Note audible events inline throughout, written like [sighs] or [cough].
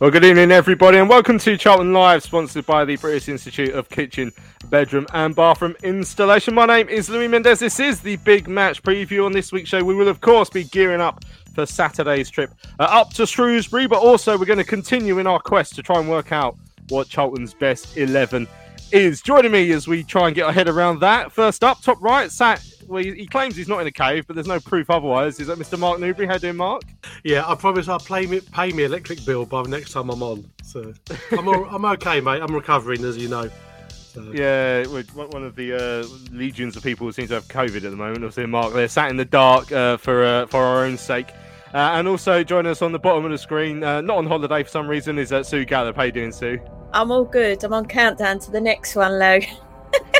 Well, good evening, everybody, and welcome to Charlton Live, sponsored by the British Institute of Kitchen, Bedroom, and Bathroom Installation. My name is Louis Mendez. This is the big match preview on this week's show. We will, of course, be gearing up for Saturday's trip uh, up to Shrewsbury, but also we're going to continue in our quest to try and work out what Charlton's best 11 is. Joining me as we try and get our head around that. First up, top right, sat well, he, he, claims he's not in a cave, but there's no proof otherwise. Is that Mr. Mark Newbury? How doing, Mark? Yeah, I promise I'll pay me, pay me electric bill by the next time I'm on. So I'm, all, I'm okay, mate. I'm recovering, as you know. So. Yeah, one of the uh, legions of people who seem to have COVID at the moment. Obviously, Mark there, sat in the dark uh, for uh, for our own sake. Uh, and also joining us on the bottom of the screen, uh, not on holiday for some reason, is uh, Sue Gallop. How you doing, Sue? I'm all good. I'm on countdown to the next one, Lou. [laughs]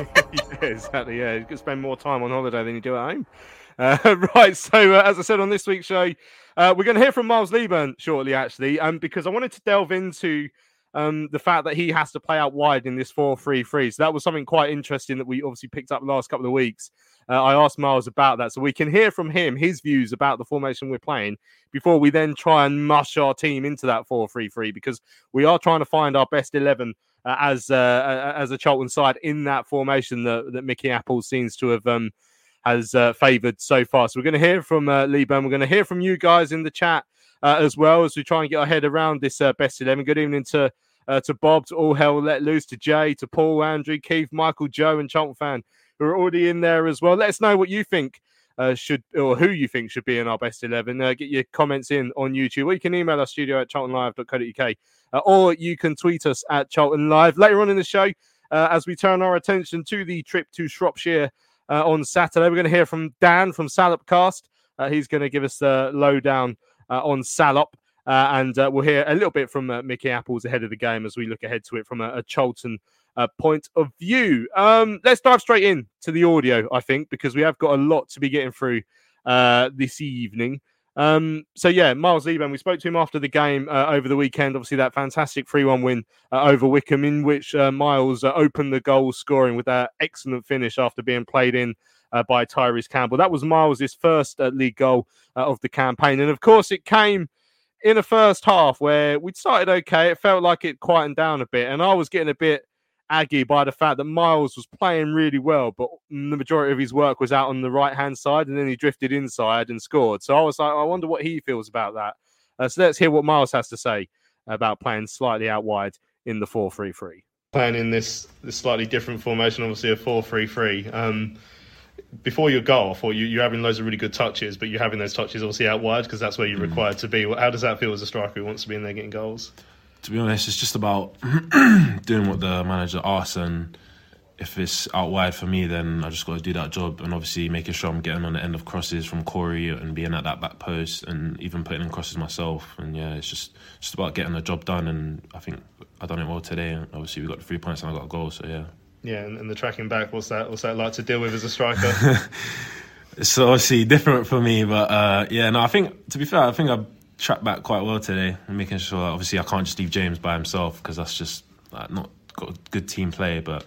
[laughs] yeah, exactly. Yeah, you can spend more time on holiday than you do at home. Uh, [laughs] right. So, uh, as I said on this week's show, uh, we're going to hear from Miles Leaburn shortly, actually, um, because I wanted to delve into um, the fact that he has to play out wide in this 4 3 3. So, that was something quite interesting that we obviously picked up last couple of weeks. Uh, I asked Miles about that. So, we can hear from him his views about the formation we're playing before we then try and mush our team into that 4 3 3 because we are trying to find our best 11 uh, as uh, as a Charlton side in that formation that, that Mickey Apple seems to have um, has uh, favoured so far. So we're going to hear from uh, Lee We're going to hear from you guys in the chat uh, as well as we try and get our head around this uh, best eleven. Good evening to uh, to Bob, to All Hell Let Loose, to Jay, to Paul, Andrew, Keith, Michael, Joe, and Charlton fan who are already in there as well. Let us know what you think uh, should or who you think should be in our best 11. Uh, get your comments in on YouTube or you can email us studio at charltonlive.co.uk uh, or you can tweet us at Charlton Live. Later on in the show, uh, as we turn our attention to the trip to Shropshire uh, on Saturday, we're going to hear from Dan from Salopcast. He's going to give us the lowdown on Salop. and we'll hear a little bit from Mickey Apples ahead of the game as we look ahead to it from a, a Charlton uh, point of view. Um, let's dive straight in to the audio, I think, because we have got a lot to be getting through uh, this evening. Um, so yeah, Miles Leaburn, we spoke to him after the game uh, over the weekend. Obviously, that fantastic 3-1 win uh, over Wycombe, in which uh, Miles uh, opened the goal scoring with that excellent finish after being played in uh, by Tyreece Campbell. That was Miles' first uh, league goal of the campaign, and of course, it came in a first half where we'd started okay. It felt like it quietened down a bit, and I was getting a bit Aggie by the fact that Miles was playing really well, but the majority of his work was out on the right hand side, and then he drifted inside and scored. So I was like, I wonder what he feels about that. Uh, so let's hear what Miles has to say about playing slightly out wide in the four three three. Playing in this this slightly different formation, obviously a four three three. Um, before your goal, I thought you, you're having loads of really good touches, but you're having those touches obviously out wide because that's where you're mm. required to be. How does that feel as a striker who wants to be in there getting goals? To be honest, it's just about [clears throat] doing what the manager asks, and if it's out wide for me, then I just got to do that job, and obviously making sure I'm getting on the end of crosses from Corey and being at that back post, and even putting in crosses myself. And yeah, it's just just about getting the job done, and I think I done it well today. And obviously we got the three points and I got a goal, so yeah. Yeah, and, and the tracking back, what's that? What's that like to deal with as a striker? [laughs] it's obviously different for me, but uh, yeah, no, I think to be fair, I think I track back quite well today and making sure obviously I can't just leave James by himself because that's just like, not got good team play but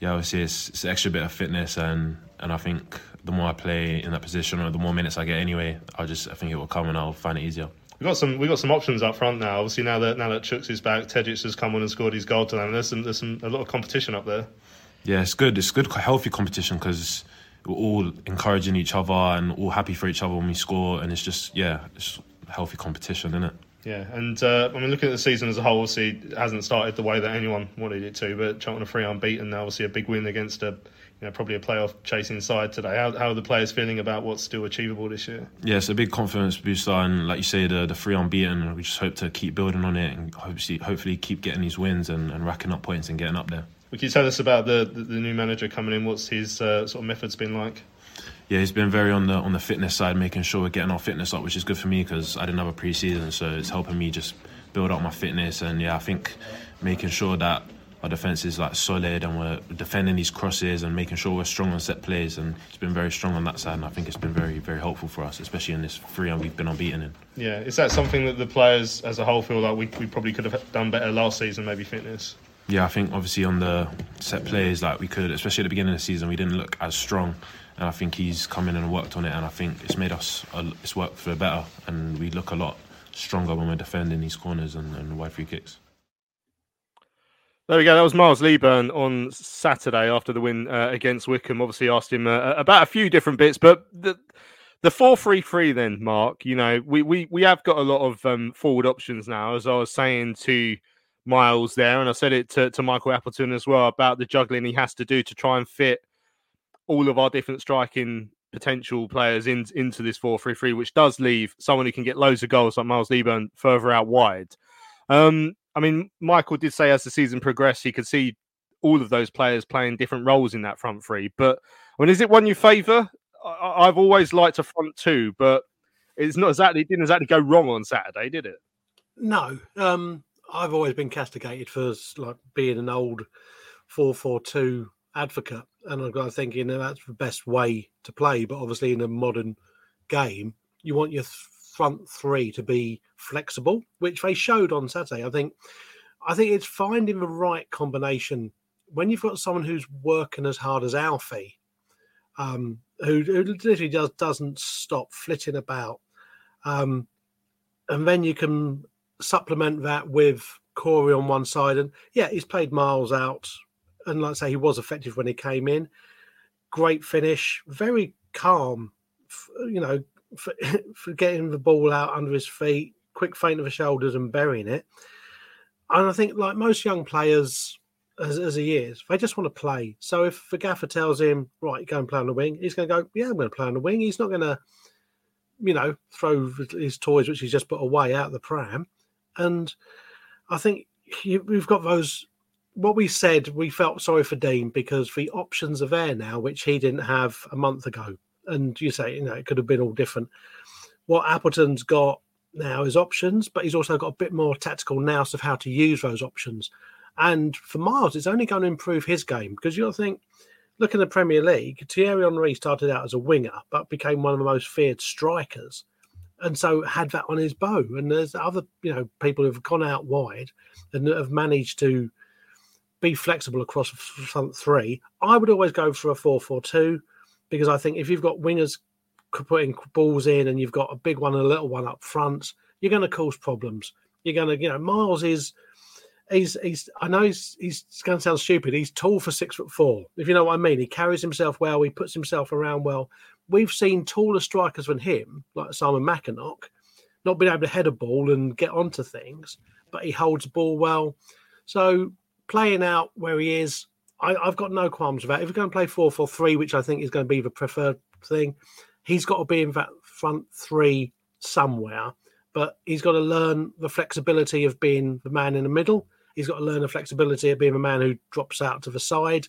yeah obviously it's, it's an extra bit of fitness and and I think the more I play in that position or the more minutes I get anyway I just I think it will come and I'll find it easier We've got some we've got some options up front now. Obviously now that now that Chuks is back, Terzic has come on and scored his goal to them. There's some there's some a lot of competition up there. Yeah, it's good. It's good, healthy competition because we're all encouraging each other and all happy for each other when we score. And it's just yeah, it's healthy competition, isn't it? Yeah, and uh, I mean, looking at the season as a whole, obviously it hasn't started the way that anyone wanted it to. But Charlton are three unbeaten now, obviously a big win against a you know, probably a playoff chasing side today. How, how are the players feeling about what's still achievable this year? Yeah, it's a big confidence booster, and like you say, the the three unbeaten. We just hope to keep building on it and hopefully hopefully keep getting these wins and, and racking up points and getting up there. Can you tell us about the, the, the new manager coming in? What's his uh, sort of methods been like? Yeah, he's been very on the on the fitness side, making sure we're getting our fitness up, which is good for me because I didn't have a preseason, so it's helping me just build up my fitness. And yeah, I think making sure that our defense is like solid and we're defending these crosses and making sure we're strong on set plays and it's been very strong on that side and I think it's been very very helpful for us especially in this three and we've been unbeaten in. Yeah is that something that the players as a whole feel like we, we probably could have done better last season maybe fitness? Yeah I think obviously on the set plays like we could especially at the beginning of the season we didn't look as strong and I think he's come in and worked on it and I think it's made us it's worked for the better and we look a lot stronger when we're defending these corners and, and wide free kicks there we go. That was Miles Leaburn on Saturday after the win uh, against Wycombe. Obviously, asked him uh, about a few different bits, but the the four three three. Then, Mark, you know, we we we have got a lot of um, forward options now. As I was saying to Miles there, and I said it to, to Michael Appleton as well about the juggling he has to do to try and fit all of our different striking potential players in, into this four three three, which does leave someone who can get loads of goals like Miles Leaburn further out wide. Um, I mean, Michael did say as the season progressed, he could see all of those players playing different roles in that front three. But I mean, is it one you favour? I- have always liked a front two, but it's not exactly it didn't exactly go wrong on Saturday, did it? No, um, I've always been castigated for like being an old four-four-two advocate, and I'm thinking that that's the best way to play. But obviously, in a modern game, you want your front three to be flexible, which they showed on Saturday. I think I think it's finding the right combination when you've got someone who's working as hard as Alfie, um, who, who, literally does doesn't stop flitting about, um, and then you can supplement that with Corey on one side, and yeah, he's played Miles out, and like I say, he was effective when he came in. Great finish, very calm, you know, for, [laughs] for getting the ball out under his feet, quick feint of the shoulders and burying it. And I think, like most young players, as, as he is, they just want to play. So if the gaffer tells him, right, go and play on the wing, he's going to go, yeah, I'm going to play on the wing. He's not going to, you know, throw his toys, which he's just put away, out of the pram. And I think we've got those. What we said, we felt sorry for Dean because the options are there now, which he didn't have a month ago and you say, you know, it could have been all different. What Appleton's got now is options, but he's also got a bit more tactical nous of how to use those options. And for Miles, it's only going to improve his game because you'll think, look in the Premier League, Thierry Henry started out as a winger, but became one of the most feared strikers. And so had that on his bow. And there's other, you know, people who've gone out wide and have managed to be flexible across front three. I would always go for a 4 4 2 because I think if you've got wingers putting balls in and you've got a big one and a little one up front, you're going to cause problems. You're going to, you know, Miles is, he's, he's, I know he's, he's going to sound stupid. He's tall for six foot four. If you know what I mean, he carries himself well. He puts himself around well. We've seen taller strikers than him, like Simon Makienok, not being able to head a ball and get onto things, but he holds the ball well. So playing out where he is, I, have got no qualms about it. If we're going to play 4 4 3, which I think is going to be the preferred thing, he's got to be in that front three somewhere. But he's got to learn the flexibility of being the man in the middle. He's got to learn the flexibility of being a man who drops out to the side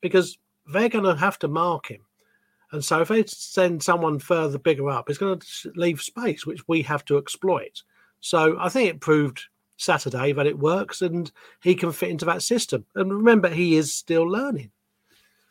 because they're going to have to mark him. And so if they send someone further bigger up, it's going to leave space, which we have to exploit. So I think it proved Saturday that it works and he can fit into that system. And remember, he is still learning.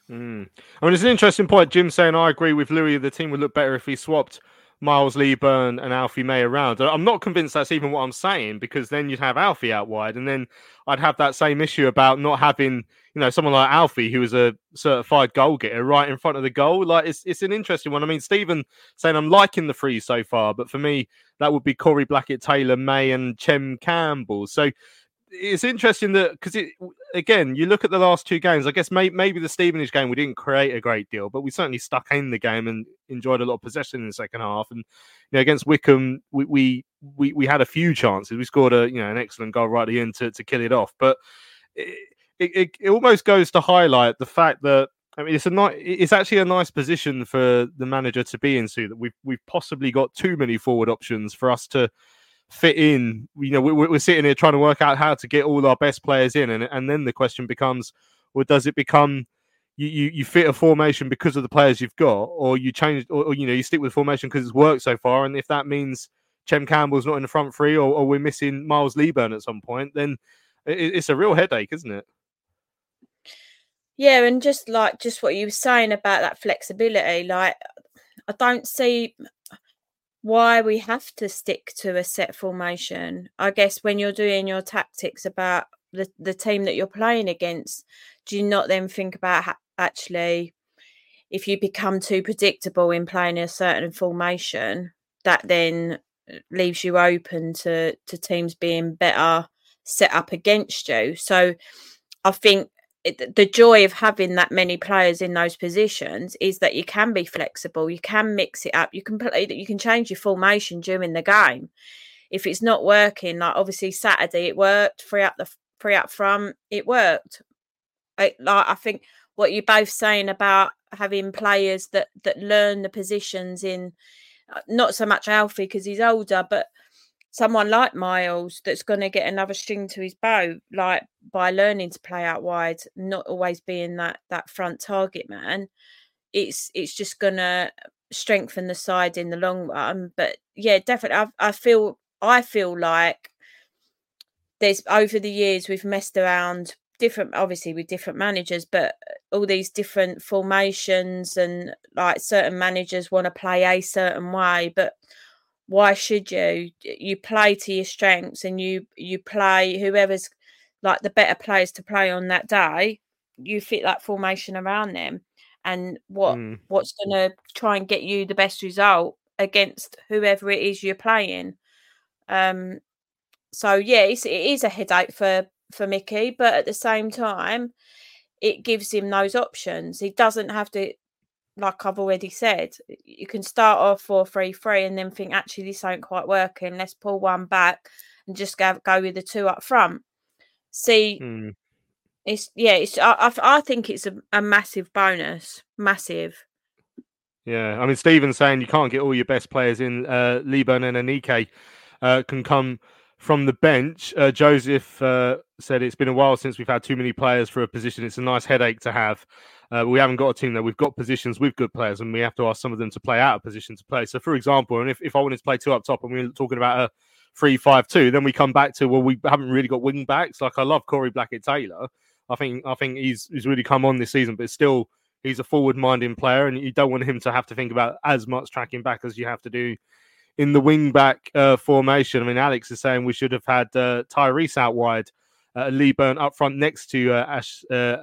Mm. I mean, it's an interesting point. Jim saying, I agree with Louis, the team would look better if he swapped Miles Leaburn and Alfie May around. I'm not convinced that's even what I'm saying because then you'd have Alfie out wide, and then I'd have that same issue about not having, you know, someone like Alfie who is a certified goal getter right in front of the goal. Like it's it's an interesting one. I mean, Stephen saying I'm liking the three so far, but for me that would be Corey Blackett, Taylor May, and Chem Campbell. So it's interesting that because it again, you look at the last two games. I guess may, maybe the Stevenage game we didn't create a great deal, but we certainly stuck in the game and enjoyed a lot of possession in the second half. And you know, against Wycombe, we we we, we had a few chances. We scored a you know an excellent goal right at the end to, to kill it off. But it, it, it almost goes to highlight the fact that I mean, it's a nice. It's actually a nice position for the manager to be in, Sue. That we've we've possibly got too many forward options for us to fit in. You know, we're, we're sitting here trying to work out how to get all our best players in, and and then the question becomes, well, does it become you, you, you fit a formation because of the players you've got, or you change, or, or you know, you stick with formation because it's worked so far, and if that means Chem Campbell's not in the front three, or, or we're missing Miles Leaburn at some point, then it, it's a real headache, isn't it? Yeah, and just like just what you were saying about that flexibility, like I don't see why we have to stick to a set formation. I guess when you're doing your tactics about the, the team that you're playing against, do you not then think about actually if you become too predictable in playing a certain formation, that then uh, leaves you open to to teams being better set up against you. So I think the joy of having that many players in those positions is that you can be flexible, you can mix it up, you can play that you can change your formation during the game. If it's not working, like obviously Saturday it worked, free up the free up front, it worked. I, like I think what you're both saying about having players that that learn the positions in uh, not so much Alfie because he's older, but someone like Miles that's going to get another string to his bow, like by learning to play out wide, not always being that that front target man. It's it's just going to strengthen the side in the long run. But yeah, definitely, I, I feel I feel like there's over the years we've messed around different obviously with different managers but all these different formations and like certain managers want to play a certain way but why should you? You play to your strengths and you you play whoever's like the better players to play on that day you fit that formation around them. And what mm. what's going to try and get you the best result against whoever it is you're playing. Um so yeah it's, it is a headache for for mickey but at the same time it gives him those options. He doesn't have to like I've already said, you can start off four three three and then think actually this ain't quite working. Let's pull one back and just go go with the two up front. See, mm. it's yeah, it's I I think it's a, a massive bonus, massive. Yeah, I mean Stephen's saying you can't get all your best players in. Uh, Leaburn and Aneke uh, can come from the bench. Uh, Joseph uh, said it's been a while since we've had too many players for a position. It's a nice headache to have. Uh, we haven't got a team there. We've got positions with good players, and we have to ask some of them to play out of position to play. So, for example, and if, if I wanted to play two up top, and we are talking about a three-five-two, then we come back to well, we haven't really got wing backs. Like I love Corey Blackett Taylor. I think I think he's he's really come on this season, but still he's a forward-minded player, and you don't want him to have to think about as much tracking back as you have to do in the wing back uh, formation. I mean, Alex is saying we should have had uh, Tyreece out wide, uh, Leaburn up front next to uh, Ash, uh,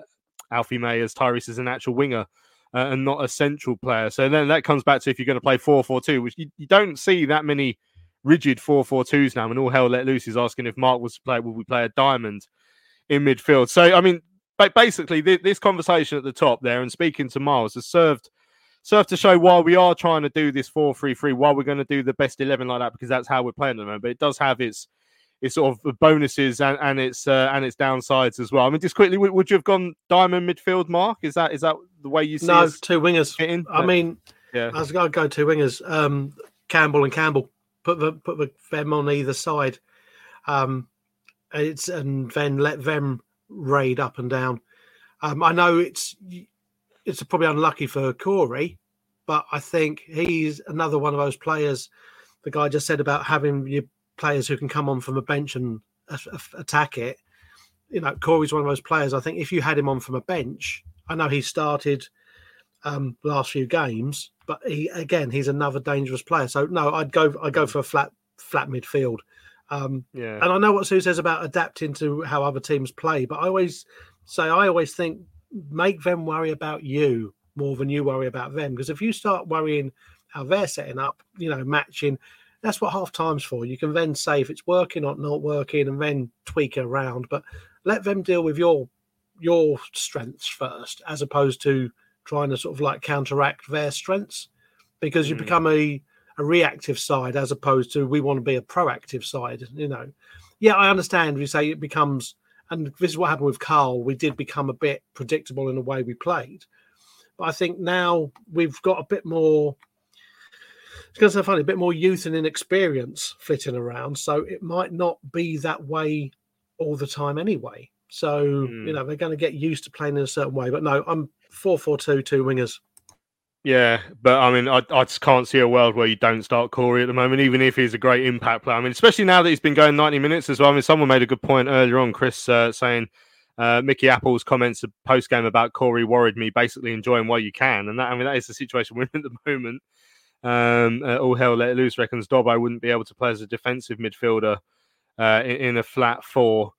Alfie May as Tyreece is an actual winger uh, and not a central player. So then that comes back to if you're going to play 4 4 2, which you, you, don't see that many rigid 4 4 2s now. And all hell let loose is asking if Mark was to play, would we play a diamond in midfield? So, I mean, basically, this conversation at the top there and speaking to Miles has served served to show why we are trying to do this 4 3 3, why we're going to do the best 11 like that, because that's how we're playing at the moment. But it does have its its sort of bonuses and, and its uh, and its downsides as well. I mean, just quickly, would, would, you have gone diamond midfield, Mark? Is that is that the way you see? No, two wingers. Fitting? I mean, yeah, I was going to go two wingers, um, Campbell and Campbell. Put the put the, them on either side. Um, it's and then let them raid up and down. Um, I know it's it's probably unlucky for Corey, but I think he's another one of those players. The guy just said about having your players who can come on from a bench and attack it. You know, Corey's one of those players. I think if you had him on from a bench, I know he started um, last few games, but he again he's another dangerous player. So no, I'd go I'd go for a flat flat midfield. Um, yeah, and I know what Sue says about adapting to how other teams play, but I always say I always think make them worry about you more than you worry about them because if you start worrying how they're setting up, you know, matching that's what half time's for. You can then say if it's working or not working, and then tweak it around. But let them deal with your your strengths first, as opposed to trying to sort of like counteract their strengths, because you mm. become a a reactive side as opposed to we want to be a proactive side. You know, yeah, I understand. We say it becomes, and this is what happened with Carl. We did become a bit predictable in the way we played, But I think now we've got a bit more. It's going to sound funny, a bit more youth and inexperience flitting around, so it might not be that way all the time anyway. So Hmm. you know they're going to get used to playing in a certain way. But no, I'm four four two two wingers. Yeah, but I mean, I, I just can't see a world where you don't start Corey at the moment, even if he's a great impact player. I mean, especially now that he's been going 90 minutes as well. I mean, someone made a good point earlier on, Chris, uh, saying uh, Mickey Apple's comments post game about Corey worried me, basically enjoying while you can. And that, I mean, that is the situation [laughs] we're in at the moment. Um, uh, all hell let loose reckons Dobbo wouldn't be able to play as a defensive midfielder uh, in, in a flat four.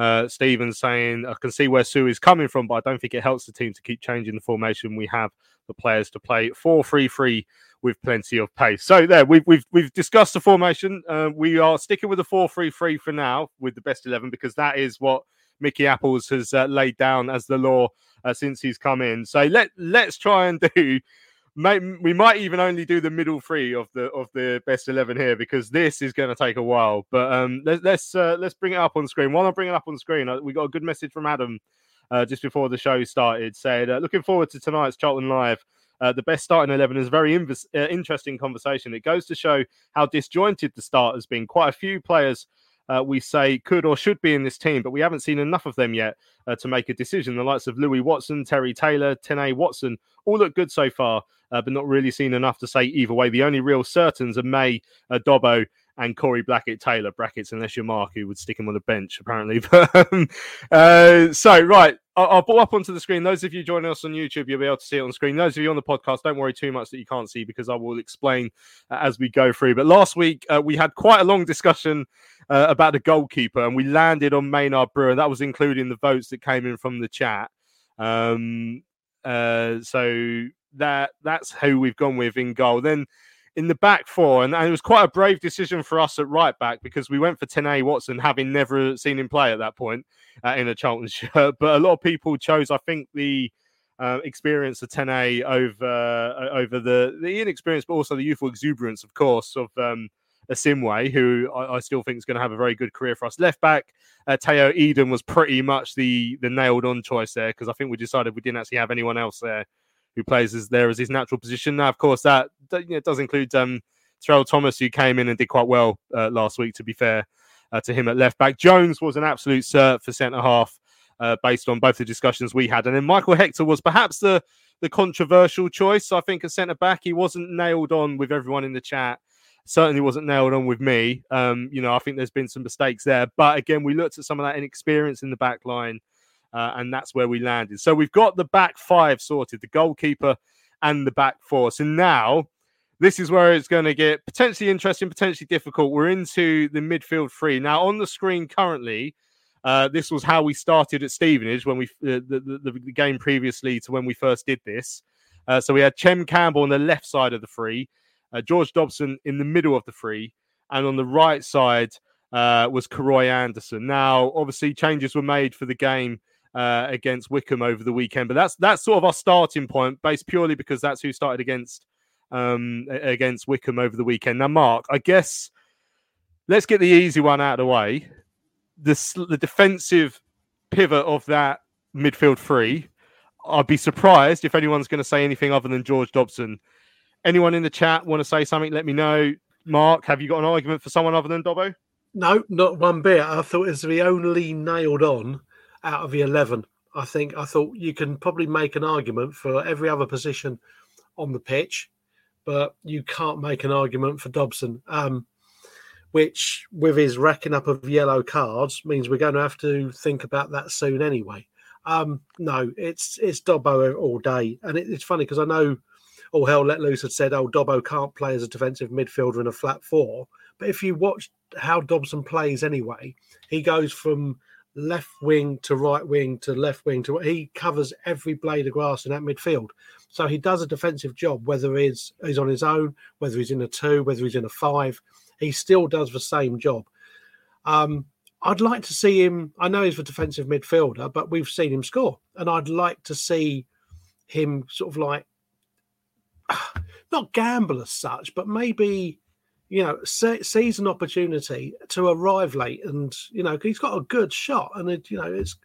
Uh, Stephen saying, I can see where Sue is coming from, but I don't think it helps the team to keep changing the formation. We have the players to play 4 3 3 with plenty of pace. So, there, we've, we've, we've discussed the formation. Uh, we are sticking with the 4 3 3 for now with the best 11 because that is what Mickey Apples has uh, laid down as the law uh, since he's come in. So, let, let's try and [laughs] do. We might even only do the middle three of the of the best eleven here because this is going to take a while. But um, let, let's uh, let's bring it up on screen. While I bring it up on screen, uh, we got a good message from Adam uh, just before the show started. Said, uh, "Looking forward to tonight's Charlton Live. Uh, the best starting eleven is a very inv- interesting conversation. It goes to show how disjointed the start has been. Quite a few players." Uh, we say could or should be in this team, but we haven't seen enough of them yet uh, to make a decision. The likes of Louis Watson, Terry Taylor, Tennai Watson all look good so far, uh, but not really seen enough to say either way. The only real certains are May, uh, Dobbo, and Corey Blackett Taylor brackets, unless you're Mark, who would stick him on the bench apparently. [laughs] But um, uh, so right, I'll, I'll put up onto the screen. Those of you joining us on YouTube, you'll be able to see it on screen. Those of you on the podcast, don't worry too much that you can't see because I will explain uh, as we go through. But last week uh, we had quite a long discussion uh, about the goalkeeper, and we landed on Maynard Brewer. That was including the votes that came in from the chat. Um, uh, so that that's who we've gone with in goal. Then in the back four, and, and, it was quite a brave decision for us at right back because we went for Tennai Watson, having never seen him play at that point uh, in a Charlton [laughs] shirt. But a lot of people chose, I think, the uh, experience of Tennai over uh, over the the inexperience, but also the youthful exuberance, of course, of um, Asiimwe, who I, I, still think is going to have a very good career for us. Left back, uh, Tayo Edun was pretty much the the nailed on choice there because I think we decided we didn't actually have anyone else there who plays as there as his natural position. Now, of course, that, you know, does include um, Terrell Thomas, who came in and did quite well uh, last week. To be fair uh, to him at left back, Jones was an absolute cert for centre half. Uh, based on both the discussions we had, and then Michael Hector was perhaps the the controversial choice. I think a centre back, he wasn't nailed on with everyone in the chat certainly wasn't nailed on with me. Um, you know, I think there's been some mistakes there. But again, we looked at some of that inexperience in the back line, uh, and that's where we landed. So we've got the back five sorted, the goalkeeper and the back four. So now this is where it's going to get potentially interesting, potentially difficult. We're into the midfield three. Now, on the screen currently, uh, this was how we started at Stevenage when we uh, the, the, the, game previously to when we first did this. Uh, so we had Chem Campbell on the left side of the three, uh, George Dobson in the middle of the three, and on the right side uh, was Karoy Anderson. Now, obviously, changes were made for the game uh, against Wycombe over the weekend, but that's that's sort of our starting point, based purely because that's who started against um, against Wycombe over the weekend. Now, Mark, I guess let's get the easy one out of the way. The the defensive pivot of that midfield three. I'd be surprised if anyone's going to say anything other than George Dobson anyone in the chat want to say something? Let me know. Mark, have you got an argument for someone other than Dobbo? No, not one bit. I thought it was the only nailed on out of the eleven. I think I thought you can probably make an argument for every other position on the pitch, but you can't make an argument for Dobson. Um, which, with his racking up of yellow cards, means we're going to have to think about that soon anyway. Um, no, it's it's Dobbo all day, and it, it's funny because I know all hell let loose had said, oh, Dobbo can't play as a defensive midfielder in a flat four. But if you watch how Dobson plays anyway, he goes from left wing to right wing to left wing to he covers every blade of grass in that midfield. So he does a defensive job, whether he's he's on his own, whether he's in a two, whether he's in a five, he still does the same job. Um, I'd like to see him. I know he's a defensive midfielder, but we've seen him score, and I'd like to see him sort of like [sighs] not gamble as such, but maybe you know se- seize an opportunity to arrive late, and you know he's got a good shot, and it, you know it's.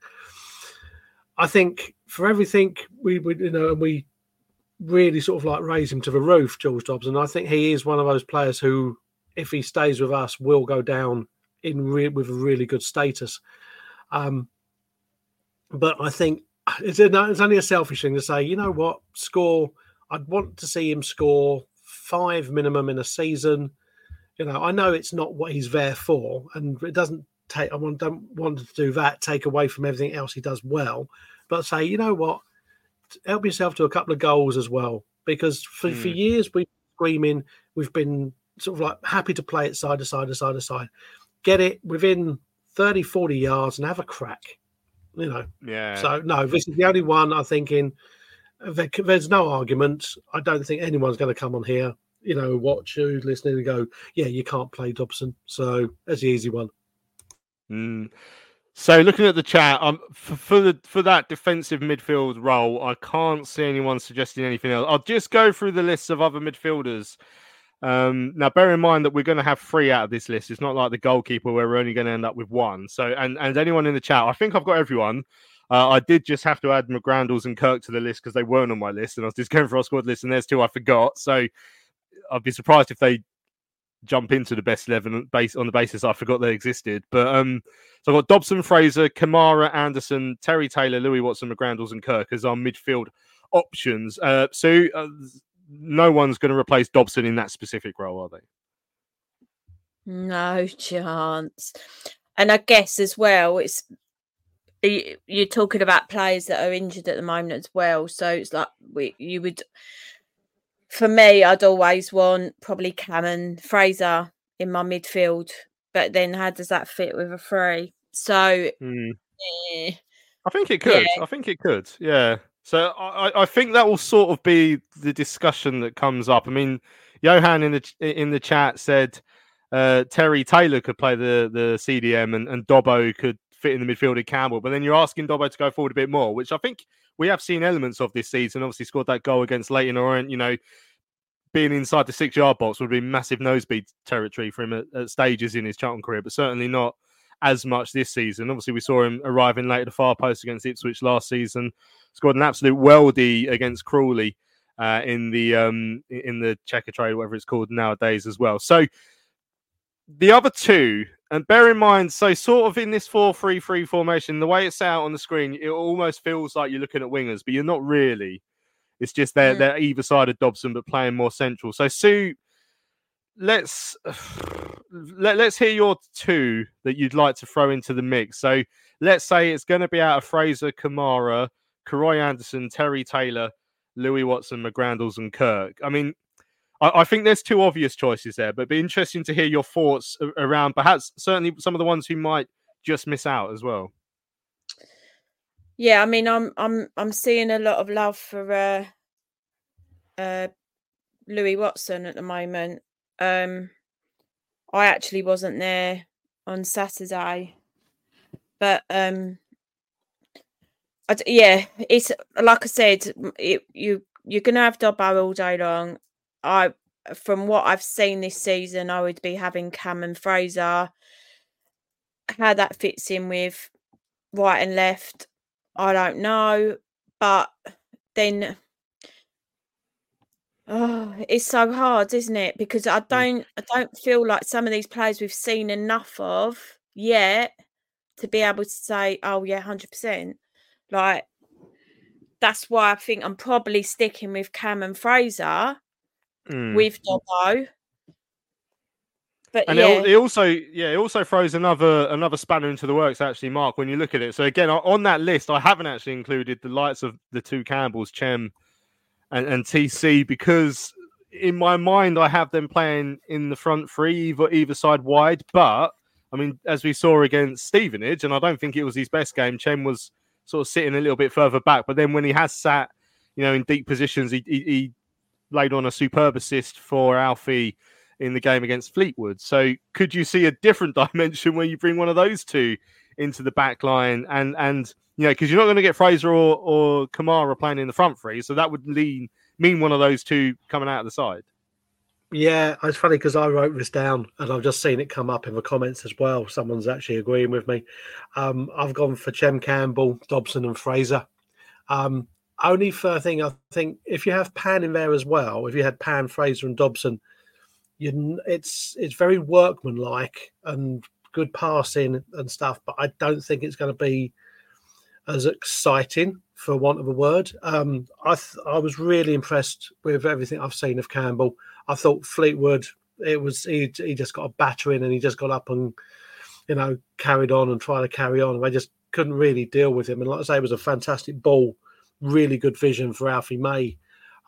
I think for everything we would you know and we really sort of like raise him to the roof, George Dobson. I think he is one of those players who, if he stays with us, will go down in re- with a really good status. Um, but I think it's, it's only a selfish thing to say, you know what, score. I'd want to see him score five minimum in a season. You know, I know it's not what he's there for, and it doesn't take. I want, don't want to do that. Take away from everything else he does well, but say, you know what, help yourself to a couple of goals as well, because for, mm. for hmm. years we've been screaming, we've been sort of like happy to play it side to side to side to side, get it within 30, 40 yards and have a crack. You know, yeah. So no, this is the only one I'm thinking. there's no argument. I don't think anyone's going to come on here, you know, watch you, listening, and go, "Yeah, you can't play Dobson." So that's the easy one. Mm. So looking at the chat, um, for, for, the for that defensive midfield role, I can't see anyone suggesting anything else. I'll just go through the lists of other midfielders. Um, now, bear in mind that we're going to have three out of this list. It's not like the goalkeeper where we're only going to end up with one. So, and and anyone in the chat, I think I've got everyone. Uh, I did just have to add McGrandles and Kirk to the list because they weren't on my list, and I was just going for our squad list, and there's two I forgot. So, I'd be surprised if they jump into the best eleven base on the basis I forgot they existed. But um, so I've got Dobson, Fraser, Camara, Anderson, Terry Taylor, Louis Watson, McGrandles, and Kirk as our midfield options. Uh, so uh, no one's going to replace Dobson in that specific role, are they? No chance. And I guess as well, it's you're talking about players that are injured at the moment as well. So it's like we, you would for me, I'd always want probably Cameron Fraser in my midfield, but then how does that fit with a three? So, mm. eh, I think it could. Yeah. I think it could. Yeah. So I, I think that will sort of be the discussion that comes up. I mean, Johan in the in the chat said uh, Terry Taylor could play the the CDM and, and Dobbo could fit in the midfield at Campbell, but then you're asking Dobbo to go forward a bit more, which I think we have seen elements of this season. Obviously, scored that goal against Leyton Orient. You know, being inside the six yard box would be massive nosebleed territory for him at, at, stages in his Charlton career, but certainly not as much this season. Obviously, we saw him arriving late at the far post against Ipswich last season. Scored an absolute weldy against Crawley uh, in the um, in the Checkatrade, whatever it's called nowadays, as well. So the other two and bear in mind, so sort of in this 4 3 3 formation, the way it's out on the screen, it almost feels like you're looking at wingers, but you're not really. It's just they're, mm. they're either side of Dobson, but playing more central. So, Sue, let's [sighs] let, let's hear your two that you'd like to throw into the mix. So, let's say it's going to be out of Fraser, Camara, Karoy Anderson, Terry Taylor, Louis Watson, McGrandles, and Kirk. I mean, I, I, think there's two obvious choices there, but it'd be interesting to hear your thoughts around perhaps certainly some of the ones who might just miss out as well. Yeah, I mean, I'm I'm I'm seeing a lot of love for uh, uh, Louis Watson at the moment. Um, I actually wasn't there on Saturday, but um, I, yeah, it's like I said, it, you you're gonna have Dobbo all day long. I from what I've seen this season, I would be having Cam and Fraser. How that fits in with right and left, I don't know. But then oh, it's so hard, isn't it? Because I mm. don't I don't feel like some of these players we've seen enough of yet to be able to say, oh yeah, hundred percent. Like that's why I think I'm probably sticking with Cam and Fraser mm. with Dobbo. But and yeah. it, it, also, yeah, it also throws another another spanner into the works. Actually, Mark, when you look at it. So again, on that list, I haven't actually included the lights of the two Campbells, Chem and, and TC, because in my mind, I have them playing in the front three, either either side wide. But I mean, as we saw against Stevenage, and I don't think it was his best game. Chem was sort of sitting a little bit further back, but then when he has sat, you know, in deep positions, he, he, he laid on a superb assist for Alfie in the game against Fleetwood. So could you see a different [laughs] dimension where you bring one of those two into the back line and and you know because you're not going to get Fraser or, or Camara playing in the front three, so that would lean mean one of those two coming out of the side. Yeah, it's funny because I wrote this down and I've just seen it come up in the comments as well. Someone's actually agreeing with me. Um, I've gone for Chem Campbell, Dobson, and Fraser. Um, only fair thing I think if you have Pan in there as well, if you had Pan, Fraser, and Dobson, you it's it's very workmanlike and good passing and stuff. But I don't think it's going to be as exciting, for want of a word. Um, I th- I was really impressed with everything I've seen of Campbell. I thought Fleetwood, it was he he just got a battering and he just got up and you know carried on and tried to carry on. And I just couldn't really deal with him. And like I say, it was a fantastic ball, really good vision for Alfie May.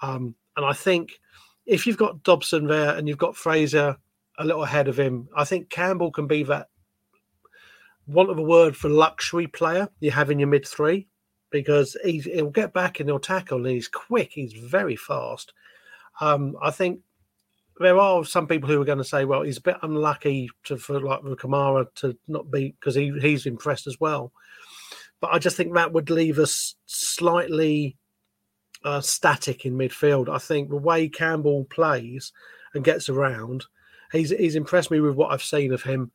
Um, and I think if you've got Dobson there and you've got Fraser a little ahead of him, I think Campbell can be that want of a word for luxury player you have in your mid three because he's, he'll get back and he'll tackle and he's quick, he's very fast. Um, I think there are some people who are going to say, well, he's a bit unlucky to for like Camara to not be because he, he's impressed as well. But I just think that would leave us slightly uh, static in midfield. I think the way Campbell plays and gets around, he's he's impressed me with what I've seen of him.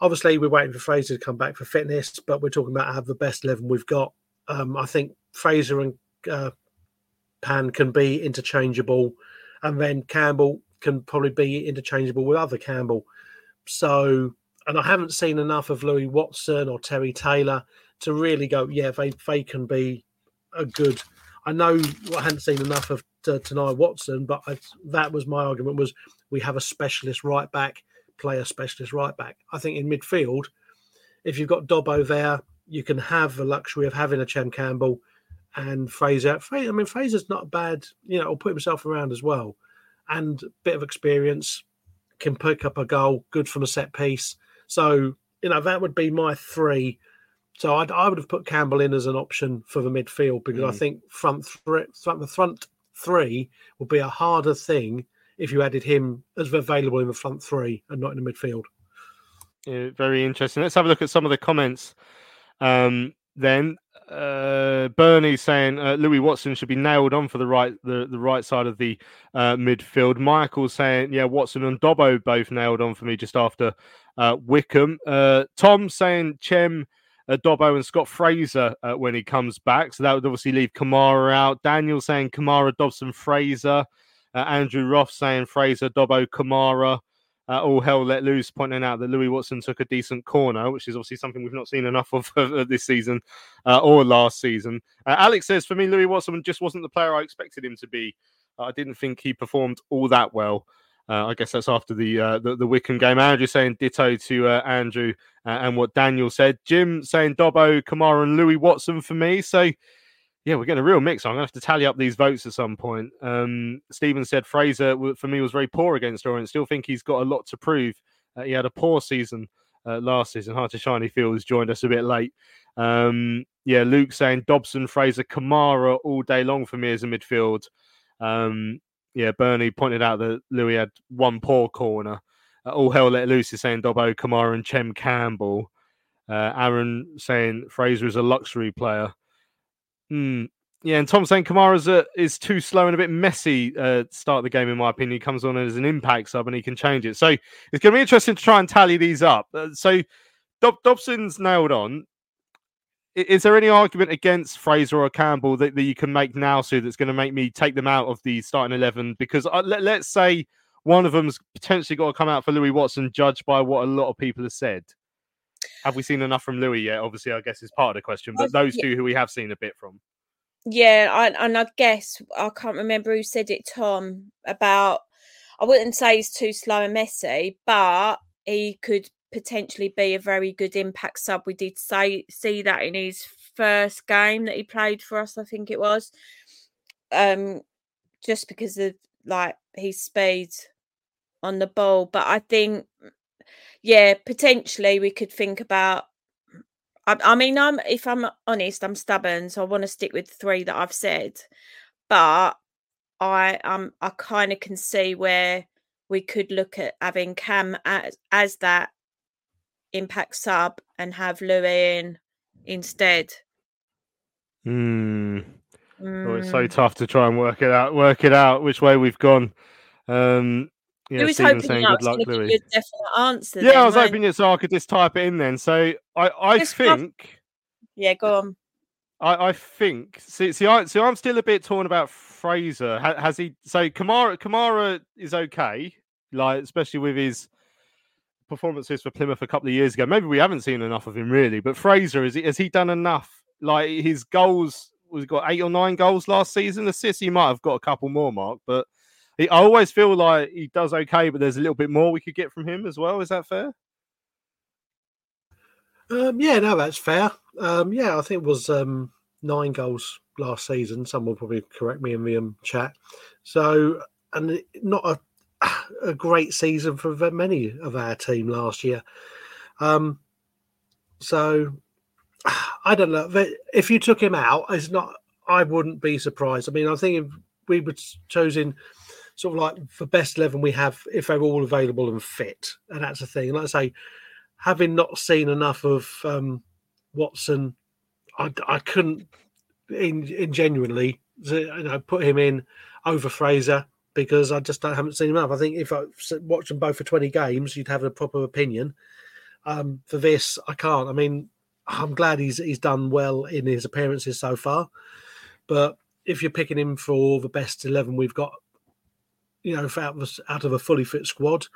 Obviously, we're waiting for Fraser to come back for fitness, but we're talking about have the best eleven we've got. Um, I think Fraser and uh, Pan can be interchangeable, and then Campbell can probably be interchangeable with other Campbell. So, and I haven't seen enough of Louis Watson or Terry Taylor to really go, yeah, they they can be a good I know I hadn't seen enough of Tennai Watson, but I, that was my argument was we have a specialist right back, play a specialist right back. I think in midfield, if you've got Dobbo there, you can have the luxury of having a Chem Campbell and Fraser. Fraser I mean, Fraser's not bad, you know, will put himself around as well. And bit of experience, can pick up a goal, good from a set piece. So, you know, that would be my three so I'd, I would have put Campbell in as an option for the midfield because mm. I think front, th- front the front three would be a harder thing if you added him as available in the front three and not in the midfield. Yeah, very interesting. Let's have a look at some of the comments. Um, then uh, Bernie saying uh, Louis Watson should be nailed on for the right the, the right side of the uh, midfield. Michael saying yeah Watson and Dobbo both nailed on for me just after uh, Wycombe. Uh, Tom saying Chem uh, Dobbo and Scott Fraser uh, when he comes back. So that would obviously leave Camara out. Daniel saying Camara, Dobson, Fraser. Uh, Andrew Roth saying Fraser, Dobbo, Camara. Uh, all hell let loose, pointing out that Louis Watson took a decent corner, which is obviously something we've not seen enough [laughs] of this season uh, or last season. Uh, Alex says, for me, Louis Watson just wasn't the player I expected him to be. I didn't think he performed all that well. Uh, I guess that's after the, uh, the, the Wycombe game. Andrew saying ditto to uh, Andrew uh, and what Daniel said. Jim saying Dobbo, Camara, and Louis Watson for me. So yeah, we're getting a real mix. I'm gonna have to tally up these votes at some point. Um, Stephen said Fraser for me was very poor against Orient. Still think he's got a lot to prove. Uh, he had a poor season uh, last season. Hard to shiny fields joined us a bit late. Um, yeah, Luke saying Dobson, Fraser, Camara all day long for me as a midfield. Um, yeah, Bernie pointed out that Louis had one poor corner. Uh, all hell let loose is saying Dobbo, Camara, and Chem Campbell. Uh, Aaron saying Fraser is a luxury player. Mm, yeah, and Tom saying Camara a, is too slow and a bit messy uh, start the game, in my opinion. He comes on as an impact sub and he can change it. So it's going to be interesting to try and tally these up. Uh, so Dob- Dobson's nailed on is there any argument against Fraser or Campbell that, that you can make now, Sue, that's going to make me take them out of the starting 11? Because uh, let, let's say one of them's potentially got to come out for Louis Watson, judged by what a lot of people have said. Have we seen enough from Louis yet? Obviously, I guess is part of the question, but those two who we have seen a bit from. Yeah, I, and I guess I can't remember who said it, Tom, about I wouldn't say he's too slow and messy, but he could potentially be a very good impact sub. We did say see that in his first game that he played for us, I think it was. Um, just because of like his speed on the ball. But I think yeah, potentially we could think about I, I mean, I'm if I'm honest, I'm stubborn, so I want to stick with three that I've said. But I um I kind of can see where we could look at having Cam as as that impact sub and have Louis in instead. Hmm. Oh, it's so mm. tough to try and work it out. Work it out which way we've gone. Um, yeah, Louis Stephen saying good luck, Louis. definite answer. Yeah, then, I was right? hoping it so I could just type it in then. So I, I think. Yeah, go on. I, I think see, see, I, see, I'm still a bit torn about Fraser. Ha, has he? So Camara, Camara is okay, like especially with his performances for Plymouth a couple of years ago. Maybe we haven't seen enough of him really, but Fraser, is he, has he done enough? Like his goals, was got eight or nine goals last season. Assists, he might have got a couple more, Mark, but he, I always feel like he does okay, but there's a little bit more we could get from him as well. Is that fair? Um, yeah, no, that's fair. Um, yeah, I think it was um, nine goals last season. Someone will probably correct me in the um, chat. So, and not a [sighs] a great season for many of our team last year. Um, so [sighs] I don't know if you took him out. It's not. I wouldn't be surprised. I mean, I think if we were choosing sort of like the best eleven we have, if they're all available and fit, and that's the thing. Like I say, having not seen enough of um, Watson, I, I couldn't in, in genuinely you know put him in over Fraser because I just haven't seen enough. I think if I watch them both for 20 games, you'd have a proper opinion. Um, for this, I can't. I mean, I'm glad he's he's done well in his appearances so far, but if you're picking him for the best 11 we've got, you know, out of, out of a fully fit squad,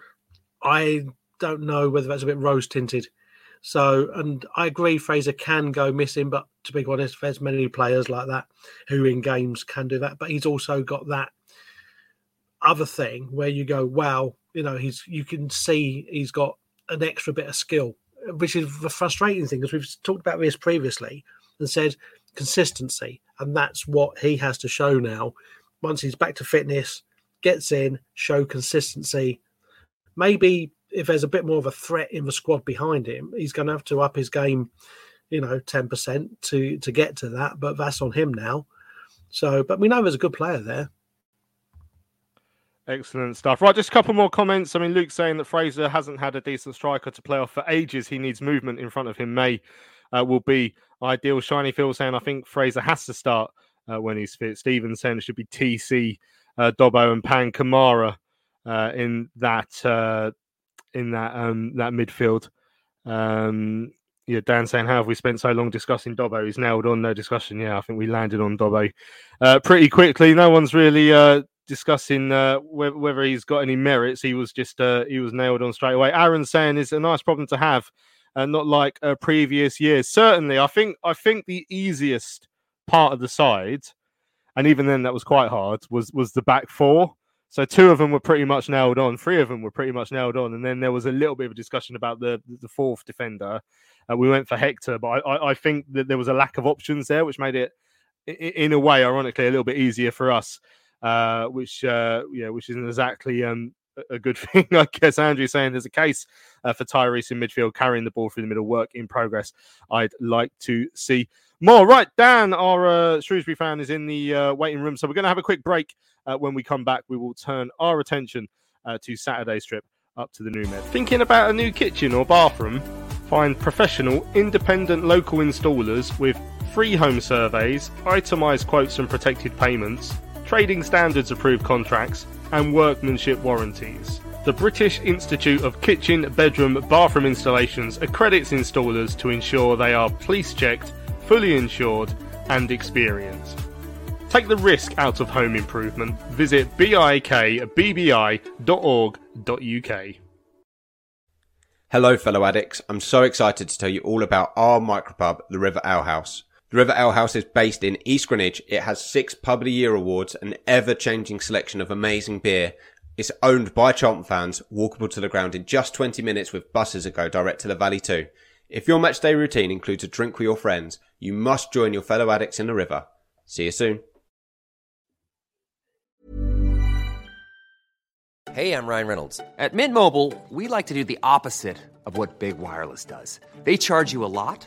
I don't know whether that's a bit rose tinted. So, and I agree, Fraser can go missing, but to be honest, there's many players like that who in games can do that. But he's also got that other thing where you go, wow, you know, he's you can see he's got an extra bit of skill, which is the frustrating thing because we've talked about this previously and said consistency, and that's what he has to show now. Once he's back to fitness, gets in, show consistency. Maybe if there's a bit more of a threat in the squad behind him, he's going to have to up his game, you know, ten percent to to get to that. But that's on him now. So, but we know there's a good player there. Excellent stuff. Right, just a couple more comments. I mean, Luke saying that Fraser hasn't had a decent striker to play off for ages. He needs movement in front of him. May uh, will be ideal. Shiny Phil saying I think Fraser has to start uh, when he's fit. Stephen saying it should be TC, uh, Dobbo, and Pan Camara uh, in that uh, in that um, that midfield. Um, yeah, Dan saying, How have we spent so long discussing Dobbo? He's nailed on, no discussion. Yeah, I think we landed on Dobbo uh, pretty quickly. No one's really uh, discussing uh, whether, whether, he's got any merits. He was just uh, he was nailed on straight away. Aaron saying it's a nice problem to have, and not like uh, previous years. Certainly, I think I think the easiest part of the side, and even then that was quite hard, was was the back four. So two of them were pretty much nailed on. Three of them were pretty much nailed on, and then there was a little bit of a discussion about the the fourth defender. Uh, we went for Hector, but I, I, I think that there was a lack of options there, which made it, in a way, ironically, a little bit easier for us uh, which uh, yeah, which isn't exactly um, a good [laughs] thing. I guess Andrew's saying there's a case uh, for Tyreece in midfield carrying the ball through the middle, work in progress. I'd like to see more. Right, Dan, our uh, Shrewsbury fan, is in the uh, waiting room, so we're going to have a quick break. Uh, when we come back, we will turn our attention uh, to Saturday's trip up to the new Med. Thinking about a new kitchen or bathroom? Find professional, independent local installers with free home surveys, itemised quotes, and protected payments trading standards approved contracts, and workmanship warranties. The British Institute of Kitchen, Bedroom, Bathroom Installations accredits installers to ensure they are police checked, fully insured, and experienced. Take the risk out of home improvement. Visit bikbbi.org.uk. Hello, fellow addicts. I'm so excited to tell you all about our micropub, the River Ale House. The River Ale House is based in East Greenwich. It has six Pub of the Year awards, an ever-changing selection of amazing beer. It's owned by Chomp fans, walkable to the ground in just 20 minutes with buses that go direct to the Valley too. If your matchday routine includes a drink with your friends, you must join your fellow addicts in the river. See you soon. Hey, I'm Ryan Reynolds. At Mint Mobile, we like to do the opposite of what Big Wireless does. They charge you a lot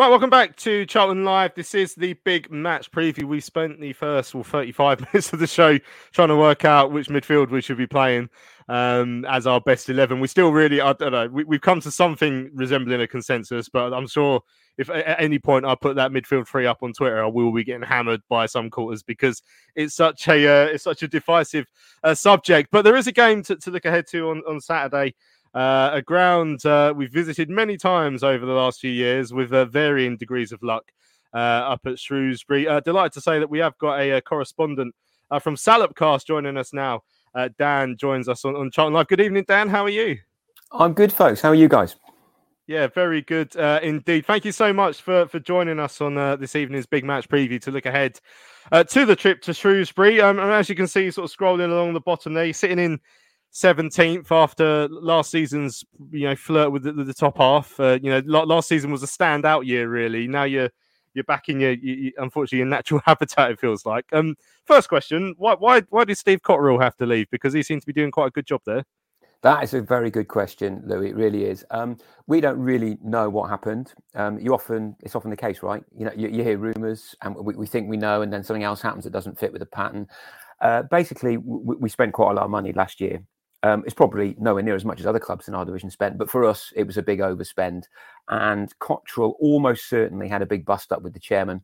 Right, welcome back to Charlton Live. This is the big match preview. We spent the first well, 35 [laughs] minutes of the show trying to work out which midfield we should be playing um, as our best 11. We still really, I don't know, we, have come to something resembling a consensus, but I'm sure if at any point I put that midfield three up on Twitter, I will be getting hammered by some quarters because it's such a uh, it's such a divisive uh, subject. But there is a game to, to look ahead to on, on Saturday. Uh, a ground uh, we've visited many times over the last few years with uh, varying degrees of luck uh, up at Shrewsbury. Uh, delighted to say that we have got a, a correspondent uh, from Salopcast joining us now. Dan joins us on, on Charlton Live. Good evening, Dan. How are you? I'm good, folks. How are you guys? Yeah, very good indeed. Thank you so much for, for joining us on this evening's big match preview to look ahead to the trip to Shrewsbury. Um, and as you can see, sort of scrolling along the bottom there, you're sitting in 17th after last season's you know flirt with the, the top half. Uh, you know, last season was a standout year, really. Now you're you're back in your, you, unfortunately your natural [laughs] habitat. It feels like. Um, first question: Why why why did Steve Cotterill have to leave? Because he seems to be doing quite a good job there. That is a very good question, Louis. It really is. Um, we don't really know what happened. Um, you often, it's often the case, right? You know, you, you hear rumours, and we, we, think we know, and then something else happens that doesn't fit with the pattern. Uh, basically, we, we spent quite a lot of money last year um, it's probably nowhere near as much as other clubs in our division spent, but for us, it was a big overspend. And Cotterill almost certainly had a big bust up with the chairman.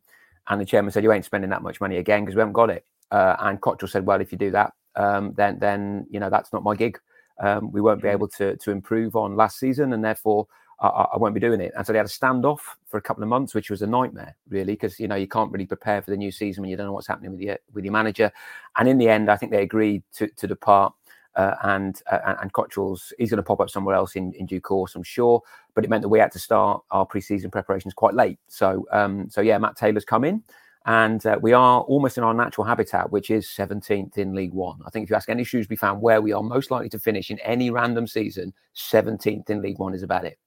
And the chairman said, "You ain't spending that much money again because we haven't got it." Uh, and Cotterill said, "Well, if you do that, um, then then you know that's not my gig. Um, we won't be mm-hmm. able to to improve on last season, and therefore I, I, won't be doing it." And so they had a standoff for a couple of months, which was a nightmare, really, because you know you can't really prepare for the new season when you don't know what's happening with your with your manager. And in the end, I think they agreed to to depart uh, and uh, and Cotterill's he's going to pop up somewhere else in, in due course, I'm sure. But it meant that we had to start our pre-season preparations quite late. So um, so yeah, Matt Taylor's come in, and uh, we are almost in our natural habitat, which is 17th in League One. I think if you ask any Shrewsbury fan where we are most likely to finish in any random season, 17th in League One is about it.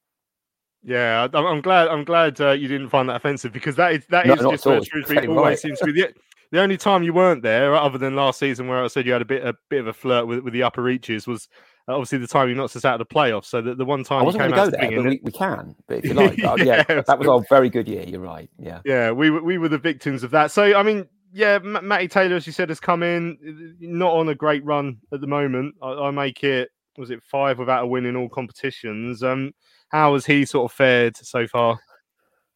Yeah, I'm glad. I'm glad uh, you didn't find that offensive because that is that no, is just where Shrewsbury always right. seems to be. The, the only time you weren't there, other than last season, where I said you had a bit a bit of a flirt with, with the upper reaches, was uh, obviously the time you knocked us out of the playoffs. So the, the one time I wasn't going to go there, but we, we, can. But if you like, [laughs] yeah, uh, yeah that was a very good year. You're right. Yeah, yeah, we we were the victims of that. So I mean, yeah, Matty Taylor, as you said, has come in, not on a great run at the moment. I, I make it was it five without a win in all competitions. Um, how has he sort of fared so far?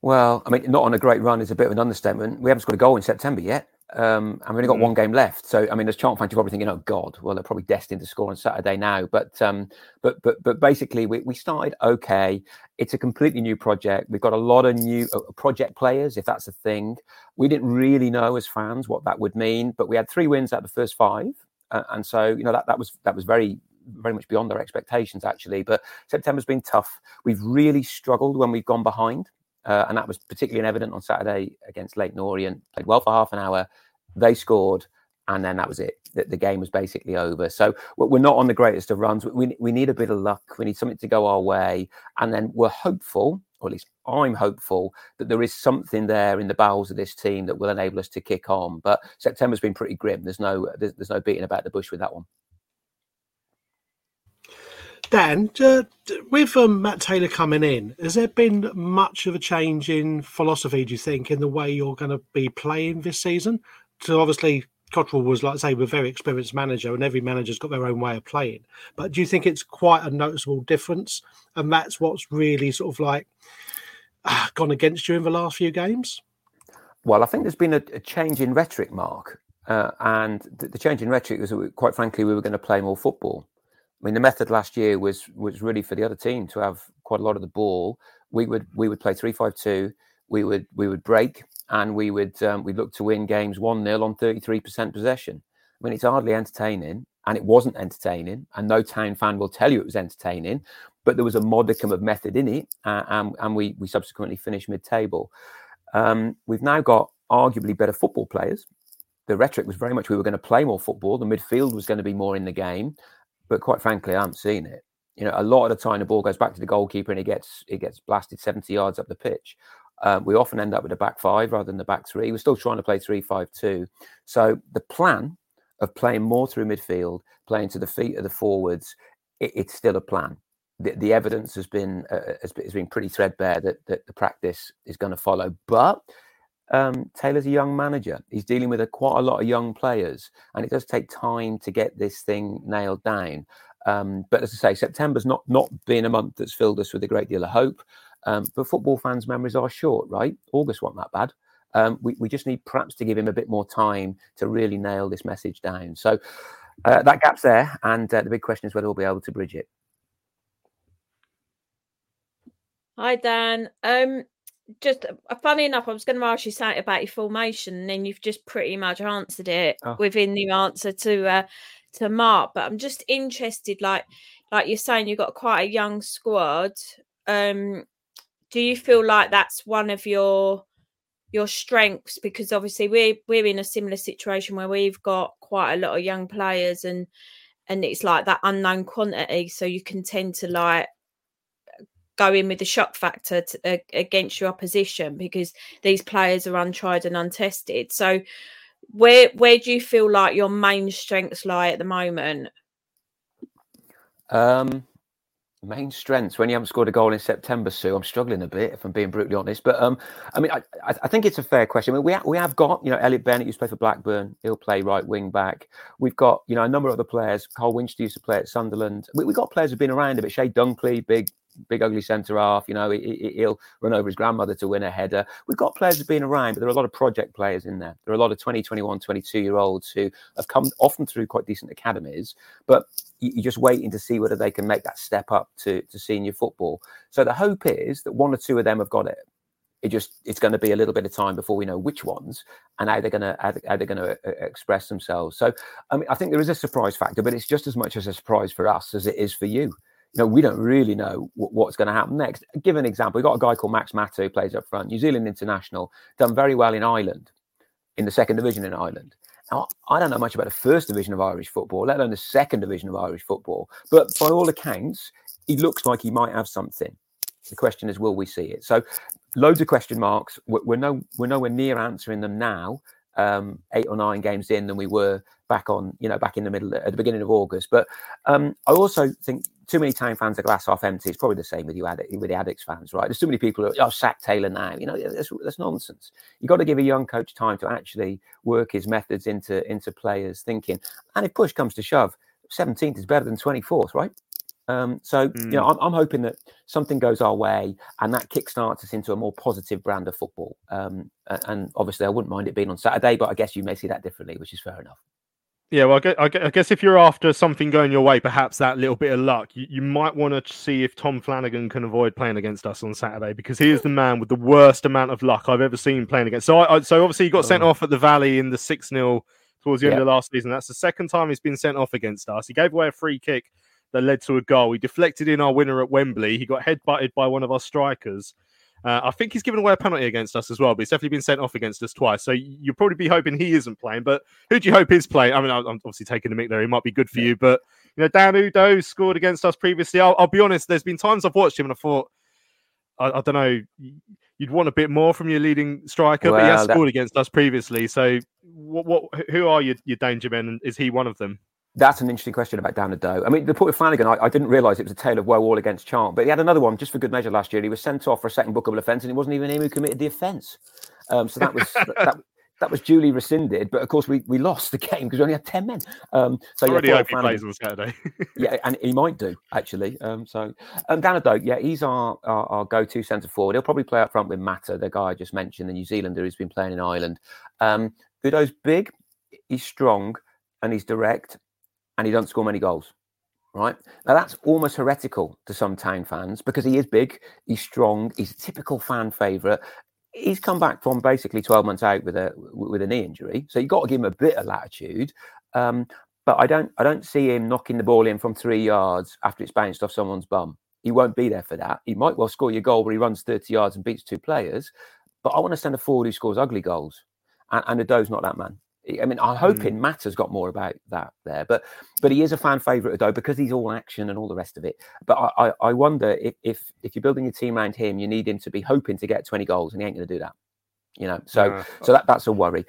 Well, I mean, not on a great run is a bit of an understatement. We haven't scored a goal in September yet. Um, and we've only got mm. one game left. So, I mean, as Charlton fans, you're probably thinking, "Oh God, well, they're probably destined to score on Saturday now." But, um, but, but, but basically, we, we started okay. It's a completely new project. We've got a lot of new uh, project players, if that's a thing. We didn't really know as fans what that would mean, but we had three wins out of the first five, uh, and so you know that that was that was very very much beyond our expectations actually. But September's been tough. We've really struggled when we've gone behind. Uh, and that was particularly evident on Saturday against Leyton Orient. Played well for half an hour, they scored, and then that was it. The, the, game was basically over. So we're not on the greatest of runs. We, we need a bit of luck. We need something to go our way, and then we're hopeful, or at least I'm hopeful, that there is something there in the bowels of this team that will enable us to kick on. But September's been pretty grim. There's no there's, there's no beating about the bush with that one. Dan, with um, Matt Taylor coming in, has there been much of a change in philosophy, do you think, in the way you're going to be playing this season? So obviously, Cotterill was, like I say, a very experienced manager, and every manager's got their own way of playing. But do you think it's quite a noticeable difference? And that's what's really sort of like uh, gone against you in the last few games? Well, I think there's been a, a change in rhetoric, Mark. Uh, and the, the, change in rhetoric was, quite frankly, we were going to play more football. I mean, the method last year was was really for the other team to have quite a lot of the ball. We would we would play three five two. We would we would break and we would um, we'd look to win games one 0 on thirty three percent possession. I mean, it's hardly entertaining, and it wasn't entertaining. And no town fan will tell you it was entertaining, but there was a modicum of method in it, uh, and and we we subsequently finished mid table. Um, we've now got arguably better football players. The rhetoric was very much we were going to play more football. The midfield was going to be more in the game, but quite frankly, I haven't seen it. You know, a lot of the time the ball goes back to the goalkeeper and it gets it gets blasted seventy yards up the pitch. Um, we often end up with a back five rather than the back three. We're still trying to play three five two. So the plan of playing more through midfield, playing to the feet of the forwards, it, it's still a plan. The, the evidence has been uh, has, has been pretty threadbare that, that the practice is going to follow. But um, Taylor's a young manager. He's dealing with a, quite a lot of young players, and it does take time to get this thing nailed down. Um, but as I say, September's not not been a month that's filled us with a great deal of hope. Um, but football fans' memories are short, right? August wasn't that bad. Um, we, we just need perhaps to give him a bit more time to really nail this message down. So uh, that gap's there, and uh, the big question is whether we'll be able to bridge it. Hi Dan. Um, just uh, funny enough, I was going to ask you something about your formation, and then you've just pretty much answered it Oh. within the answer to uh, to Mark. But I'm just interested, like like you're saying, you've got quite a young squad. Um, do you feel like that's one of your your strengths? Because obviously we're we're in a similar situation where we've got quite a lot of young players, and and it's like that unknown quantity, so you can tend to like go in with the shock factor to, uh, against your opposition because these players are untried and untested. So, where where do you feel like your main strengths lie at the moment? Um, main strengths when you haven't scored a goal in September, Sue. I'm struggling a bit, if I'm being brutally honest. But um, I mean, I, I think it's a fair question. I mean, we ha- we have got you know Elliott Bennett used to play for Blackburn. He'll play right wing back. We've got you know a number of other players. Carl Winchester used to play at Sunderland. We, we've got players who've been around a bit. Chey Dunkley, big big ugly centre half. You know, he, he'll run over his grandmother to win a header. We've got players who've been around, but there are a lot of project players in there. There are a lot of 20, 21, 22 year olds who have come often through quite decent academies, but you- you're just waiting to see whether they can make that step up to, to senior football. So the hope is that one or two of them have got it. It just it's going to be a little bit of time before we know which ones and how they're going to how they- how they're going to uh, express themselves. So I mean, I think there is a surprise factor, but it's just as much as a surprise for us as it is for you. Know, we don't really know wh- what's going to happen next. Give an example. We've got a guy called Max Mata who plays up front, New Zealand international, done very well in Ireland, in the second division in Ireland. Now, I don't know much about the first division of Irish football, let alone the second division of Irish football. But by all accounts, he looks like he might have something. The question is, will we see it? So, loads of question marks. We're, we're no, we're nowhere near answering them now. Um, eight or nine games in than we were back on, you know, back in the middle at the beginning of August. But um, I also think too many time fans are glass half empty. It's probably the same with you, Addict, with the addicts fans, right? There's too many people who are, oh, sack Taylor now. You know, that's, that's nonsense. You've got to give a young coach time to actually work his methods into into players' thinking. And if push comes to shove, 17th is better than 24th, right? Um, so you know, I'm, I'm hoping that something goes our way, and that kickstarts us into a more positive brand of football. Um, and obviously, I wouldn't mind it being on Saturday, but I guess you may see that differently, which is fair enough. Yeah, well, I gue- I gue- I guess if you're after something going your way, perhaps that little bit of luck, you, you might want to see if Tom Flanagan can avoid playing against us on Saturday because he is the man with the worst amount of luck I've ever seen playing against. So, I, I, so obviously, he got sent Oh. off at the Valley in the six 0 towards the end Yeah. of last season. That's the second time he's been sent off against us. He gave away a free kick that led to a goal. He deflected in our winner at Wembley. He got headbutted by one of our strikers. Uh, I think he's given away a penalty against us as well, but he's definitely been sent off against us twice. So you'll probably be hoping he isn't playing. But who do you hope is playing? I mean, I'm obviously taking the mic there. He might be good for you, but you know, Dan Udoh scored against us previously. I'll, I'll be honest. There's been times I've watched him and I thought, I, I don't know, you'd want a bit more from your leading striker, but he has that- scored against us previously. So, what, what, who are your, your danger men? And is he one of them? That's an interesting question about Dan Udoh. I mean, the point of Flanagan, I, I didn't realise it was a tale of woe all against Chant, but he had another one just for good measure last year. He was sent off for a second bookable offence, and it wasn't even him who committed the offence. Um, so that was [laughs] that, that was duly rescinded. But of course, we, we lost the [laughs] game because we only had ten men. Um, so I yeah, already poor hope he plays on Saturday. [laughs] yeah, and he might do actually. Um, so um, Dan Udoh, yeah, he's our, our, our go-to centre forward. He'll probably play up front with Mata, the guy I just mentioned, the New Zealander who's been playing in Ireland. Um, Udoh's big, he's strong, and he's direct, and he doesn't score many goals. Right now, that's almost heretical to some town fans because he is big, he's strong, he's a typical fan favourite. He's come back from basically 12 months out with a with a knee injury, so you've got to give him a bit of latitude. Um, but I don't I don't see him knocking the ball in from three yards after it's bounced off someone's bum. He won't be there for that. He might well score your goal where he runs 30 yards and beats two players, but I want to send a forward who scores ugly goals, and, and Ado not that man. I mean, I'm hoping mm. Matt has got more about that there, but but he is a fan favourite though because he's all action and all the rest of it. But I, I, I wonder if, if if you're building your team around him, you need him to be hoping to get 20 goals, and he ain't going to do that. You know, so yeah. so that that's a worry.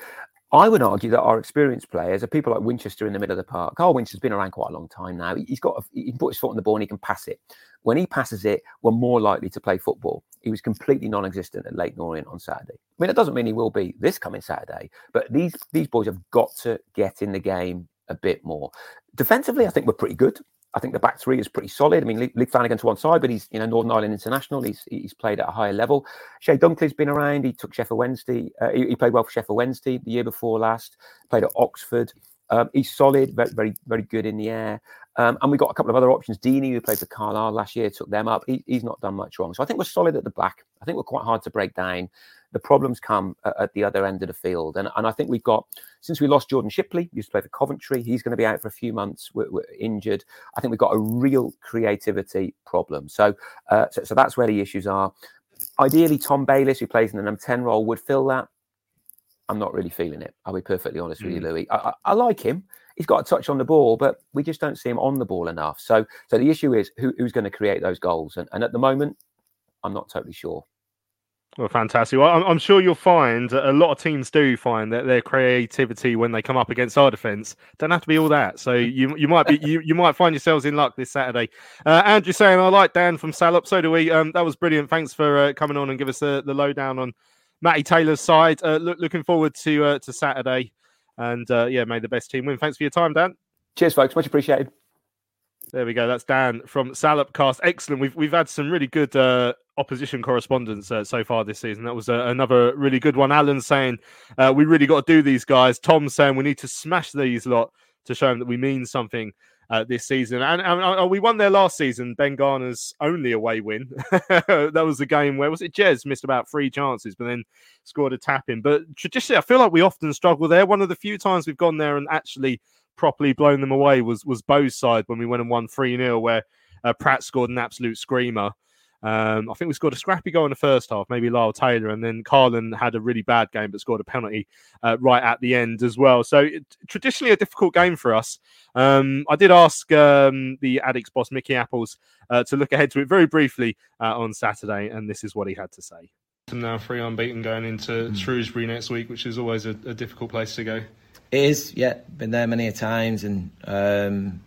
I would argue that our experienced players are people like Winchester in the middle of the park. Carl Winchester's been around quite a long time now. He's got a, he can put his foot on the ball and he can pass it. When he passes it, we're more likely to play football. He was completely non-existent at Leyton Orient on Saturday. I mean, it doesn't mean he will be this coming Saturday, but these these boys have got to get in the game a bit more. Defensively, I think we're pretty good. I think the back three is pretty solid. I mean, Luke Flanagan to one side, but he's you know Northern Ireland international. He's he's played at a higher level. Chey Dunkley's been around. He took Sheffield Wednesday. Uh, he, he, played well for Sheffield Wednesday the year before last. Played at Oxford. Um, he's solid, very, very very good in the air. Um, and we got a couple of other options. Feeney, who played for Carlisle last year, took them up. He, he's not done much wrong. So I think we're solid at the back. I think we're quite hard to break down the problems come at, at, the other end of the field. And, and I think we've got, since we lost Jordan Shipley, used to play for Coventry, he's going to be out for a few months, we're, we're injured. I think we've got a real creativity problem. So, uh, so, so that's where the issues are. Ideally, Tom Bayliss, who plays in the number 10 role, would fill that. I'm not really feeling it. I'll be perfectly honest mm. with you, mm. Louis. I, I, I, like him. He's got a touch on the ball, but we just don't see him on the ball enough. So, so the issue is who, who's going to create those goals, and, and at the moment, I'm not totally sure. Well, fantastic. Well, I'm, I'm, sure you'll find a lot of teams do find that their creativity when they come up against our defence don't have to be all that. So you you might be you, you might find yourselves in luck this Saturday. Uh, Andrew saying I like Dan from Salop. So do we. Um, that was brilliant. Thanks for uh, coming on and give us the, the lowdown on Matty Taylor's side. Uh, look, looking forward to uh, to Saturday, and uh, yeah, may the best team win. Thanks for your time, Dan. Cheers, folks. Much appreciated. There we go. That's Dan from Salopcast. Excellent. We've we've had some really good uh, opposition correspondence uh, so far this season. That was uh, another really good one. Alan saying uh, we really got to do these guys. Tom saying we need to smash these lot to show them that we mean something uh, this season. And, and, we won there last season. Ben Garner's only away win. [laughs] that was the game where was it? Jez missed about three chances, but then scored a tap in. But traditionally, I feel like we often struggle there. One of the few times we've gone there and actually properly blown them away was was Bow's side when we went and won 3 0, where uh, Pratt scored an absolute screamer. Um, I think we scored a scrappy goal in the first half, maybe Lyle Taylor, and then Karlan had a really bad game but scored a penalty uh, right at the end as well. So it, traditionally a difficult game for us. Um, I did ask um, the Addicts boss Mickey Apples uh, to look ahead to it very briefly uh, on Saturday, and this is what he had to say. Now three unbeaten going into mm. Shrewsbury next week, which is always a, a difficult place to go. It is, yeah. Been there many a times, and um,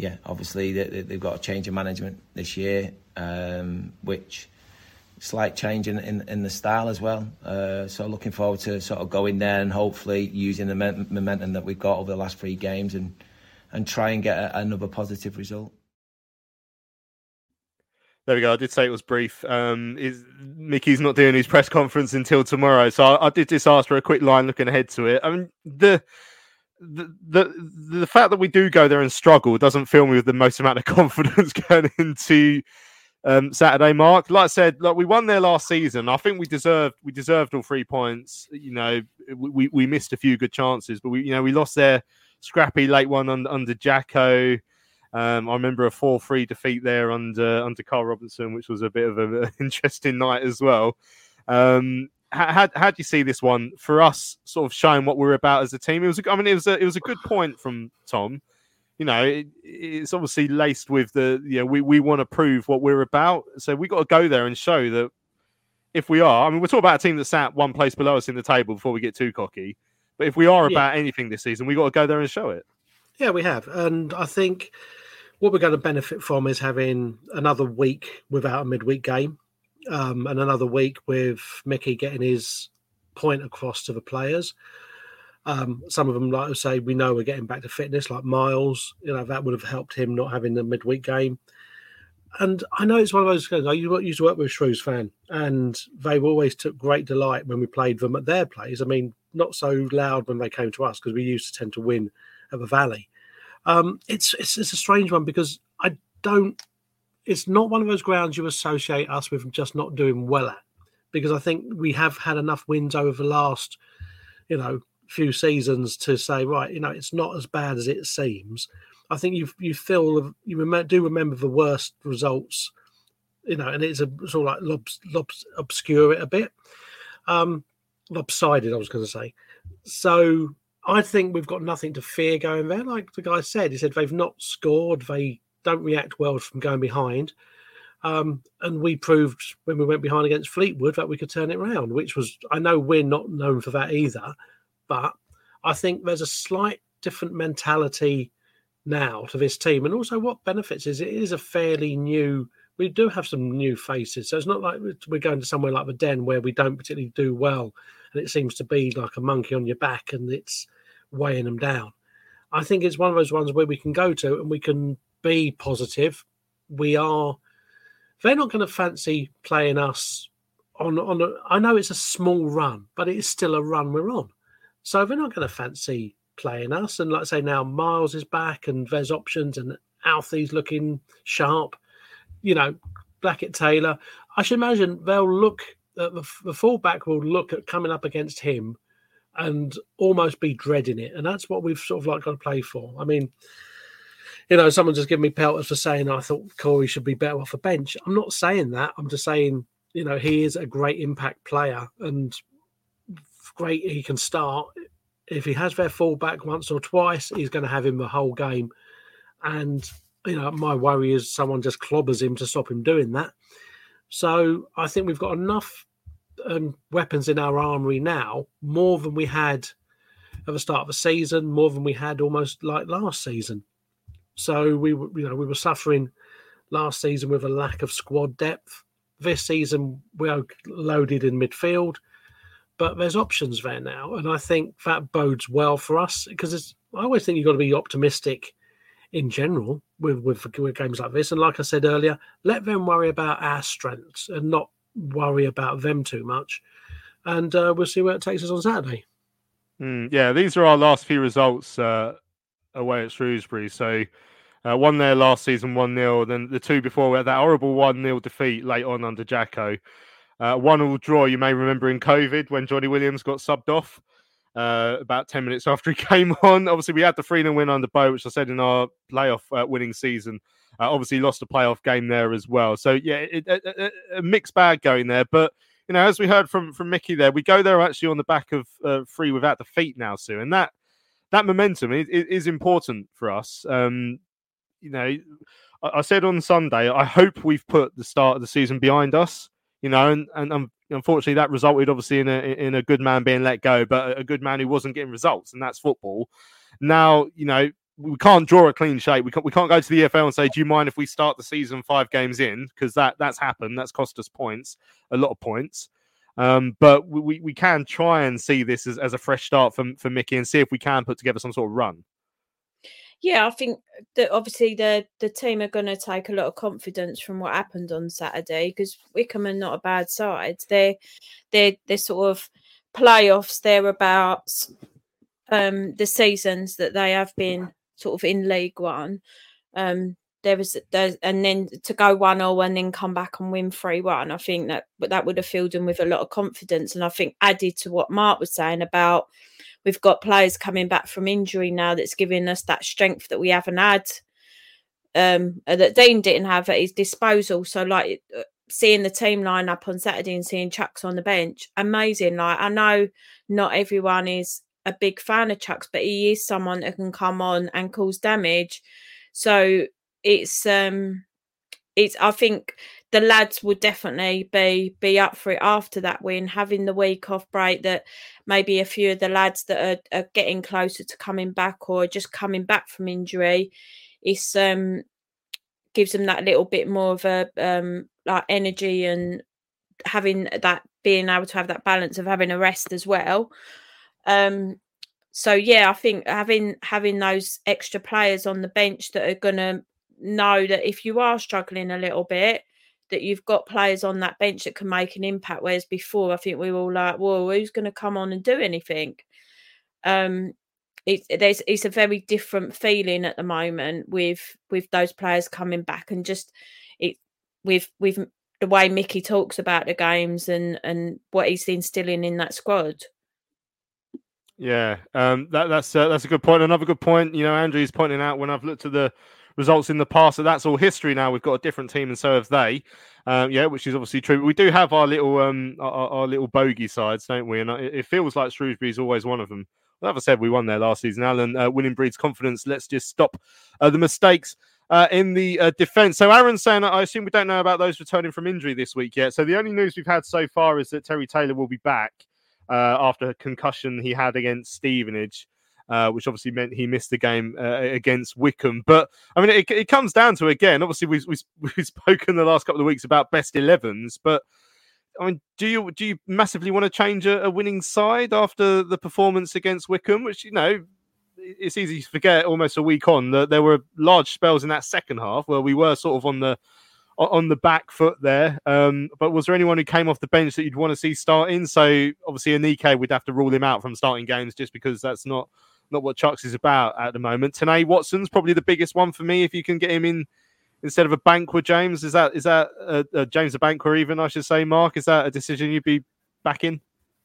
yeah, obviously they, have got a change of management this year, um, which slight change in, in, in the style as well. Uh, so looking forward to sort of going there and hopefully using the momentum that we've got over the last three games and and try and get a, another positive result. There we go. I did say it was brief. Um, is Mickey's not doing his press conference until tomorrow, so I, I, did just ask for a quick line looking ahead to it. I mean, the, the the the fact that we do go there and struggle doesn't fill me with the most amount of [laughs] confidence going into um, Saturday. Mark, like I said, like we won there last season. I think we deserved we deserved all three points. You know, we we missed a few good chances, but we you know we lost there scrappy late one under, under Jacko. Um, I remember a 4 3 defeat there under under Karl Robinson, which was a bit of an [laughs] interesting night as well. Um, how, how, do you see this one for us sort of showing what we're about as a team? It was, I mean, it was a, it was a good point from Tom. You know, it, it's obviously laced with the, you know, we, we want to prove what we're about. So we got to go there and show that if we are, I mean, we're talking about a team that sat one place below us in the table before we get too cocky. But if we are about yeah. anything this season, we got to go there and show it. Yeah, we have. And I think what we're going to benefit from is having another week without a midweek game um, and another week with Mickey getting his point across to the players. Um, some of them, like I say, we know we're getting back to fitness, like Miles. You know that would have helped him not having the midweek game. And I know it's one of those things. I used to work with Shrews fan, and they always took great delight when we played them at their place. I mean, not so loud when they came to us because we used to tend to win at the Valley. Um, it's, it's it's a strange one because I don't. It's not one of those grounds you associate us with just not doing well at, because I think we have had enough wins over the last, you know, few seasons to say right, you know, it's not as bad as it seems. I think you you feel you do remember the worst results, you know, and it's a sort of like lobs, lobs, obscure it a bit. Um, lopsided, I was going to say. So I think we've got nothing to fear going there. Like the guy said, he said they've not scored, they don't react well from going behind. Um, and we proved when we went behind against Fleetwood that we could turn it around, which was, I know we're not known for that either, but I think there's a slight different mentality now to this team. And also, what benefits is it is a fairly new, we do have some new faces. So it's not like we're going to somewhere like the Den where we don't particularly do well and it seems to be like a monkey on your back and it's weighing them down. I think it's one of those ones where we can go to and we can be positive. We are they're not going to fancy playing us on on. A, I know it's a small run, but it is still a run we're on. So they're not going to fancy playing us. And like I say, now Miles is back, and there's options, and Alfie's looking sharp. You know, Blackett Taylor. I should imagine they'll look. Uh, the, the fullback will look at coming up against him and almost be dreading it. And that's what we've sort of like got to play for. I mean, you know, someone just gave me pelters for saying I thought Corey should be better off a bench. I'm not saying that. I'm just saying, you know, he is a great impact player and great he can start. If he has their fullback once or twice, he's going to have him the whole game. And, you know, my worry is someone just clobbers him to stop him doing that. So I think we've got enough um, weapons in our armory now, more than we had at the start of the season, more than we had almost like last season. So we were, you know, we were suffering last season with a lack of squad depth. This season we are loaded in midfield, but there's options there now, and I think that bodes well for us because I always think you've got to be optimistic in general with, with, with games like this. And like I said earlier, let them worry about our strengths and not worry about them too much. And uh, we'll see where it takes us on Saturday. Mm, yeah, these are our last few results uh, away at Shrewsbury. So uh, one there last season, 1 0. Then the two before, we had that horrible 1 0 defeat late on under Jacko. Uh, one all draw, you may remember in COVID when Jonny Williams got subbed off uh, about 10 minutes [laughs] after he came on. Obviously, we had the 3 0 win under Bow, which I said in our playoff uh, winning season. Uh, obviously, lost a playoff game there as well. So, yeah, it, it, a mixed bag going there. But, you know, as we heard from, from Mickey there, we go there actually on the back of uh, three without defeat now, Sue. And that that momentum is, is important for us. Um, you know, I, I, said on Sunday, I hope we've put the start of the season behind us. You know, and, and um, unfortunately that resulted obviously in a in a good man being let go, but a good man who wasn't getting results, and that's football. Now, you know, we can't draw a clean shape. We can't, we can't go to the EFL and say, "Do you mind if we start the season five games in?" Because that that's happened. That's cost us points, a lot of points. Um, but we, we can try and see this as, as a fresh start for, for Mickey and see if we can put together some sort of run. Yeah, I think that obviously the the team are going to take a lot of confidence from what happened on Saturday because Wycombe are not a bad side. They're they're they're sort of playoffs thereabouts. Um, the seasons that they have been sort of in League One. Um, there was there, and then to go one 0 and then come back and win three one. I think that but that would have filled them with a lot of confidence, and I think added to what Mark was saying about we've got players coming back from injury now that's giving us that strength that we haven't had um uh, that Dean didn't have at his disposal. So like uh, seeing the team line up on Saturday and seeing Chuks on the bench, amazing. Like I know not everyone is a big fan of Chuks, but he is someone that can come on and cause damage. So it's um it's I think the lads would definitely be be up for it after that win, having the week off break that maybe a few of the lads that are, are getting closer to coming back or just coming back from injury, it's um gives them that little bit more of a um like energy and having that being able to have that balance of having a rest as well. Um so yeah, I think having having those extra players on the bench that are gonna know that if you are struggling a little bit, that you've got players on that bench that can make an impact. Whereas before, I think we were all like, "Well, who's going to come on and do anything?" Um, it's there's it's a very different feeling at the moment with with those players coming back and just it with with the way Mickey talks about the games and and what he's instilling in that squad. Yeah, um, that, that's uh, that's a good point. Another good point. You know, Andrew's pointing out when I've looked at the results in the past. So that's all history now. We've got a different team, and so have they. Um, yeah, which is obviously true. We do have our little um our, our little bogey sides, don't we? And it, feels like Shrewsbury is always one of them. Well, I said, we won there last season. Alan, uh, winning breeds confidence. Let's just stop uh, the mistakes uh, in the uh, defence. So Aaron's saying, I assume we don't know about those returning from injury this week yet. So the only news we've had so far is that Terry Taylor will be back uh, after a concussion he had against Stevenage. Uh, which obviously meant he missed the game uh, against Wycombe. But I mean, it, it, comes down to again. Obviously, we've, we've, [laughs] we've spoken the last couple of weeks about best 11s, but I mean, do you do you massively want to change a, a winning side after the performance against Wycombe, which you know it's easy to forget almost a week on that there were large spells in that second half where we were sort of on the on the back foot there. Um, but was there anyone who came off the bench that you'd want to see starting? So obviously, Aneke would have to rule him out from starting games just because that's not not what Chuks is about at the moment. Tennai Watson's probably the biggest one for me. If you can get him in instead of Abankwah, James, is that is that a, James Abankwah even? I should say, Mark, is that a decision you'd be backing?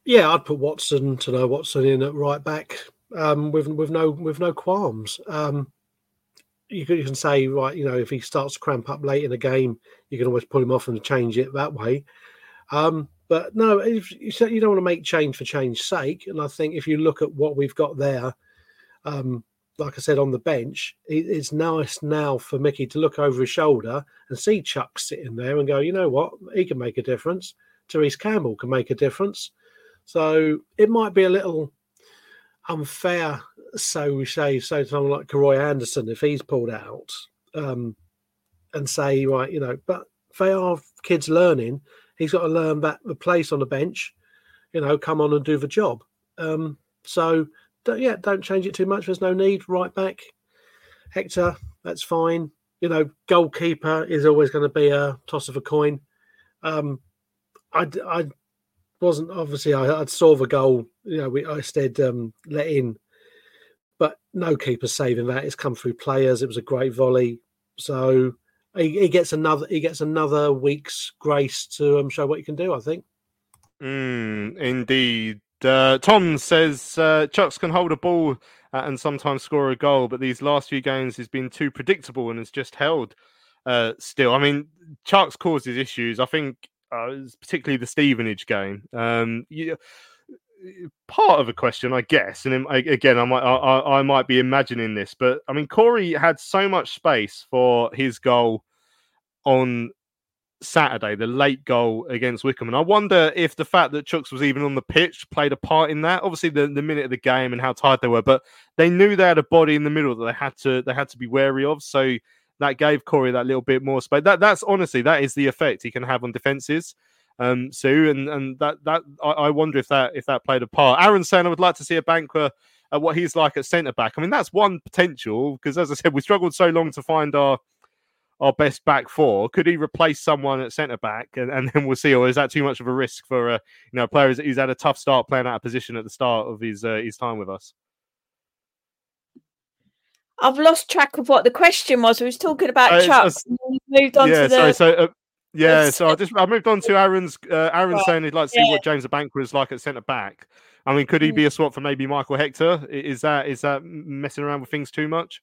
Yeah, I'd put Watson to know Watson in at right back um, with with no with no qualms. Um, you can, you can say right, you know, if he starts to cramp up late in a game, you can always pull him off and change it that way. Um, but no, you don't want to make change for change's sake. And I think if you look at what we've got there, um, like I said on the bench, it's nice now for Mickey to look over his shoulder and see Chuck sitting there and go, you know what, he can make a difference. Tyreece Campbell can make a difference. So it might be a little unfair, so we say, so someone like Karoy Anderson, if he's pulled out, um, and say, right, you know, but they are kids learning. He's got to learn that the place on the bench, you know, come on and do the job. Um, so don't, yeah, don't change it too much. There's no need. Right back, Hector, that's fine. You know, goalkeeper is always going to be a toss of a coin. Um, I, I wasn't obviously I, I saw the goal. You know, we I said um, let in, but no keeper saving that. It's come through players. It was a great volley. So he, he gets another he gets another week's grace to um, show what he can do. I think. Mm, indeed. Uh, Tom says uh, Chuks can hold a ball uh, and sometimes score a goal, but these last few games has been too predictable and has just held uh, still. I mean, Chuks causes issues. I think uh, particularly the Stevenage game. Um, you, part of a question, I guess, and again, I might I, I, might be imagining this, but I mean, Corey had so much space for his goal on Saturday, the late goal against Wycombe. And I wonder if the fact that Chuks was even on the pitch played a part in that. Obviously, the, the minute of the game and how tired they were, but they knew they had a body in the middle that they had to they had to be wary of. So that gave Corey that little bit more space. That that's honestly that is the effect he can have on defenses. Um, Sue, and and that that I, I wonder if that if that played a part. Aaron saying I would like to see Abankwah at what he's like at centre back. I mean, that's one potential because, as I said, we struggled so long to find our our best back four. Could he replace someone at centre back, and, and then we'll see? Or is that too much of a risk for a uh, you know player who's had a tough start playing out of position at the start of his uh, his time with us? I've lost track of what the question was. We was talking about uh, Chuck. moved on yeah, to the. Sorry, so, uh, yeah, so I just I moved on to Aaron's. Uh, Aaron saying he'd like to see yeah. what James Banquer is like at centre back. I mean, could he be mm. a swap for maybe Michael Hector? Is that is that messing around with things too much?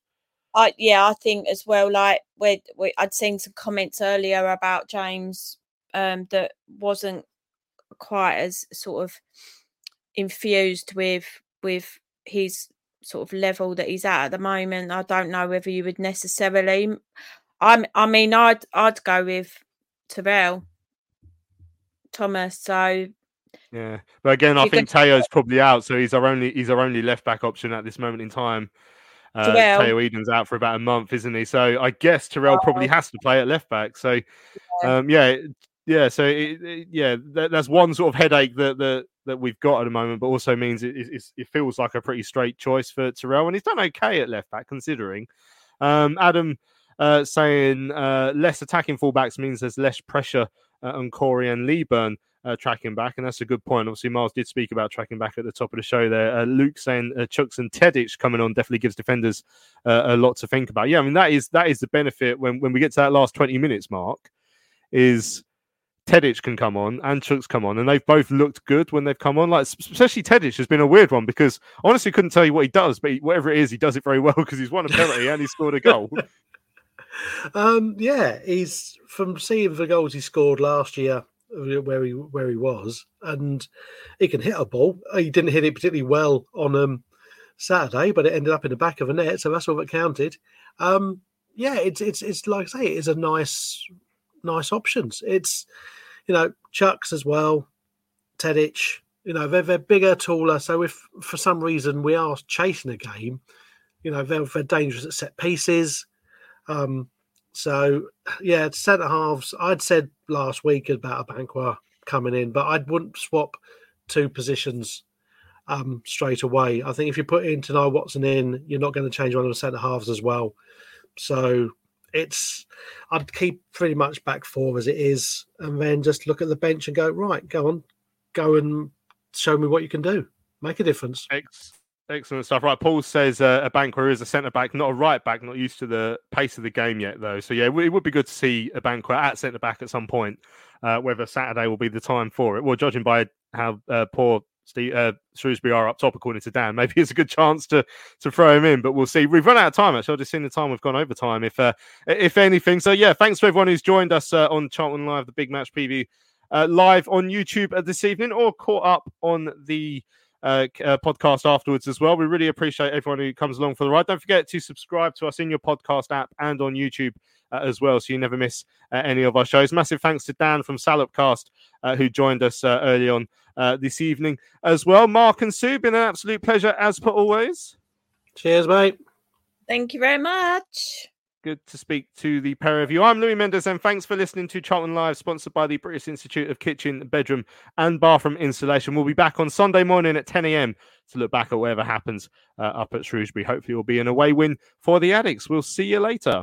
I yeah, I think as well. Like we, we I'd seen some comments earlier about James um, that wasn't quite as sort of infused with with his sort of level that he's at at the moment. I don't know whether you would necessarily. I'm. I mean, I'd I'd go with Terrell Thomas. So yeah, but again, I think Tayo's probably out, so he's our only he's our only left back option at this moment in time. Uh, Tayo Edun's out for about a month, isn't he? So I guess Terrell oh. probably has to play at left back. So yeah, um, yeah, yeah, So it, it, yeah, that, that's one sort of headache that that that we've got at the moment, but also means it, it, it feels like a pretty straight choice for Terrell, and he's done okay at left back considering. Um, Adam uh, saying uh, less attacking fullbacks means there's less pressure uh, on Corey and Leaburn uh, tracking back, and that's a good point. Obviously, Miles did speak about tracking back at the top of the show there. Uh, Luke saying uh, Chuks and Tedic coming on definitely gives defenders uh, a lot to think about. Yeah, I mean that is that is the benefit when when we get to that last twenty minutes mark, is Tedic can come on and Chuks come on, and they've both looked good when they've come on. Like especially Tedic has been a weird one because honestly couldn't tell you what he does, but he, whatever it is, he does it very well [laughs] because he's won a penalty and he scored a goal. [laughs] um, yeah, he's from seeing the goals he scored last year, where he where he was, and he can hit a ball. He didn't hit it particularly well on um, Saturday, but it ended up in the back of a net, so that's all that counted. Um, yeah, it's it's it's like I say, it's a nice nice options. It's you know Chuks as well, Tedic. You know they're they're bigger, taller. So if for some reason we are chasing a game, you know they're, they're dangerous at set pieces. Um, so yeah, centre halves. I'd said last week about a Abankwah coming in, but I wouldn't swap two positions um, straight away. I think if you put in Tennai Watson in, you're not going to change one of the centre halves as well. So it's I'd keep pretty much back four as it is, and then just look at the bench and go right, go on, go and show me what you can do, make a difference. Excellent stuff. Right, Paul says uh, Abankwah is a centre back, not a right back, not used to the pace of the game yet, though. So yeah, it would be good to see Abankwah at centre back at some point. Uh, whether Saturday will be the time for it. Well, judging by how uh, poor Steve, uh, Shrewsbury are up top, according to Dan. [laughs] Maybe it's a good chance to to throw him in, but we'll see. We've run out of time. Actually, I've just seen the time we've gone over time. If uh, if anything, so yeah, thanks to everyone who's joined us uh, on Charlton Live, the big match preview, uh, live on YouTube this evening, or caught up on the. Uh, uh, podcast afterwards as well. We really appreciate everyone who comes along for the ride. Don't forget to subscribe to us in your podcast app and on YouTube uh, as well, so you never miss uh, any of our shows. Massive thanks to Dan from Salopcast uh, who joined us uh, early on this evening as well. Mark and Sue, been an absolute pleasure as per always. Cheers, mate. Thank you very much. Good to speak to the pair of you. I'm Louis Mendes, and thanks for listening to Charlton Live, sponsored by the British Institute of Kitchen, Bedroom, and Bathroom Installation. We'll be back on Sunday morning at 10 a.m. to look back at whatever happens uh, up at Shrewsbury. Hopefully, it will be an away win for the Addicks. We'll see you later.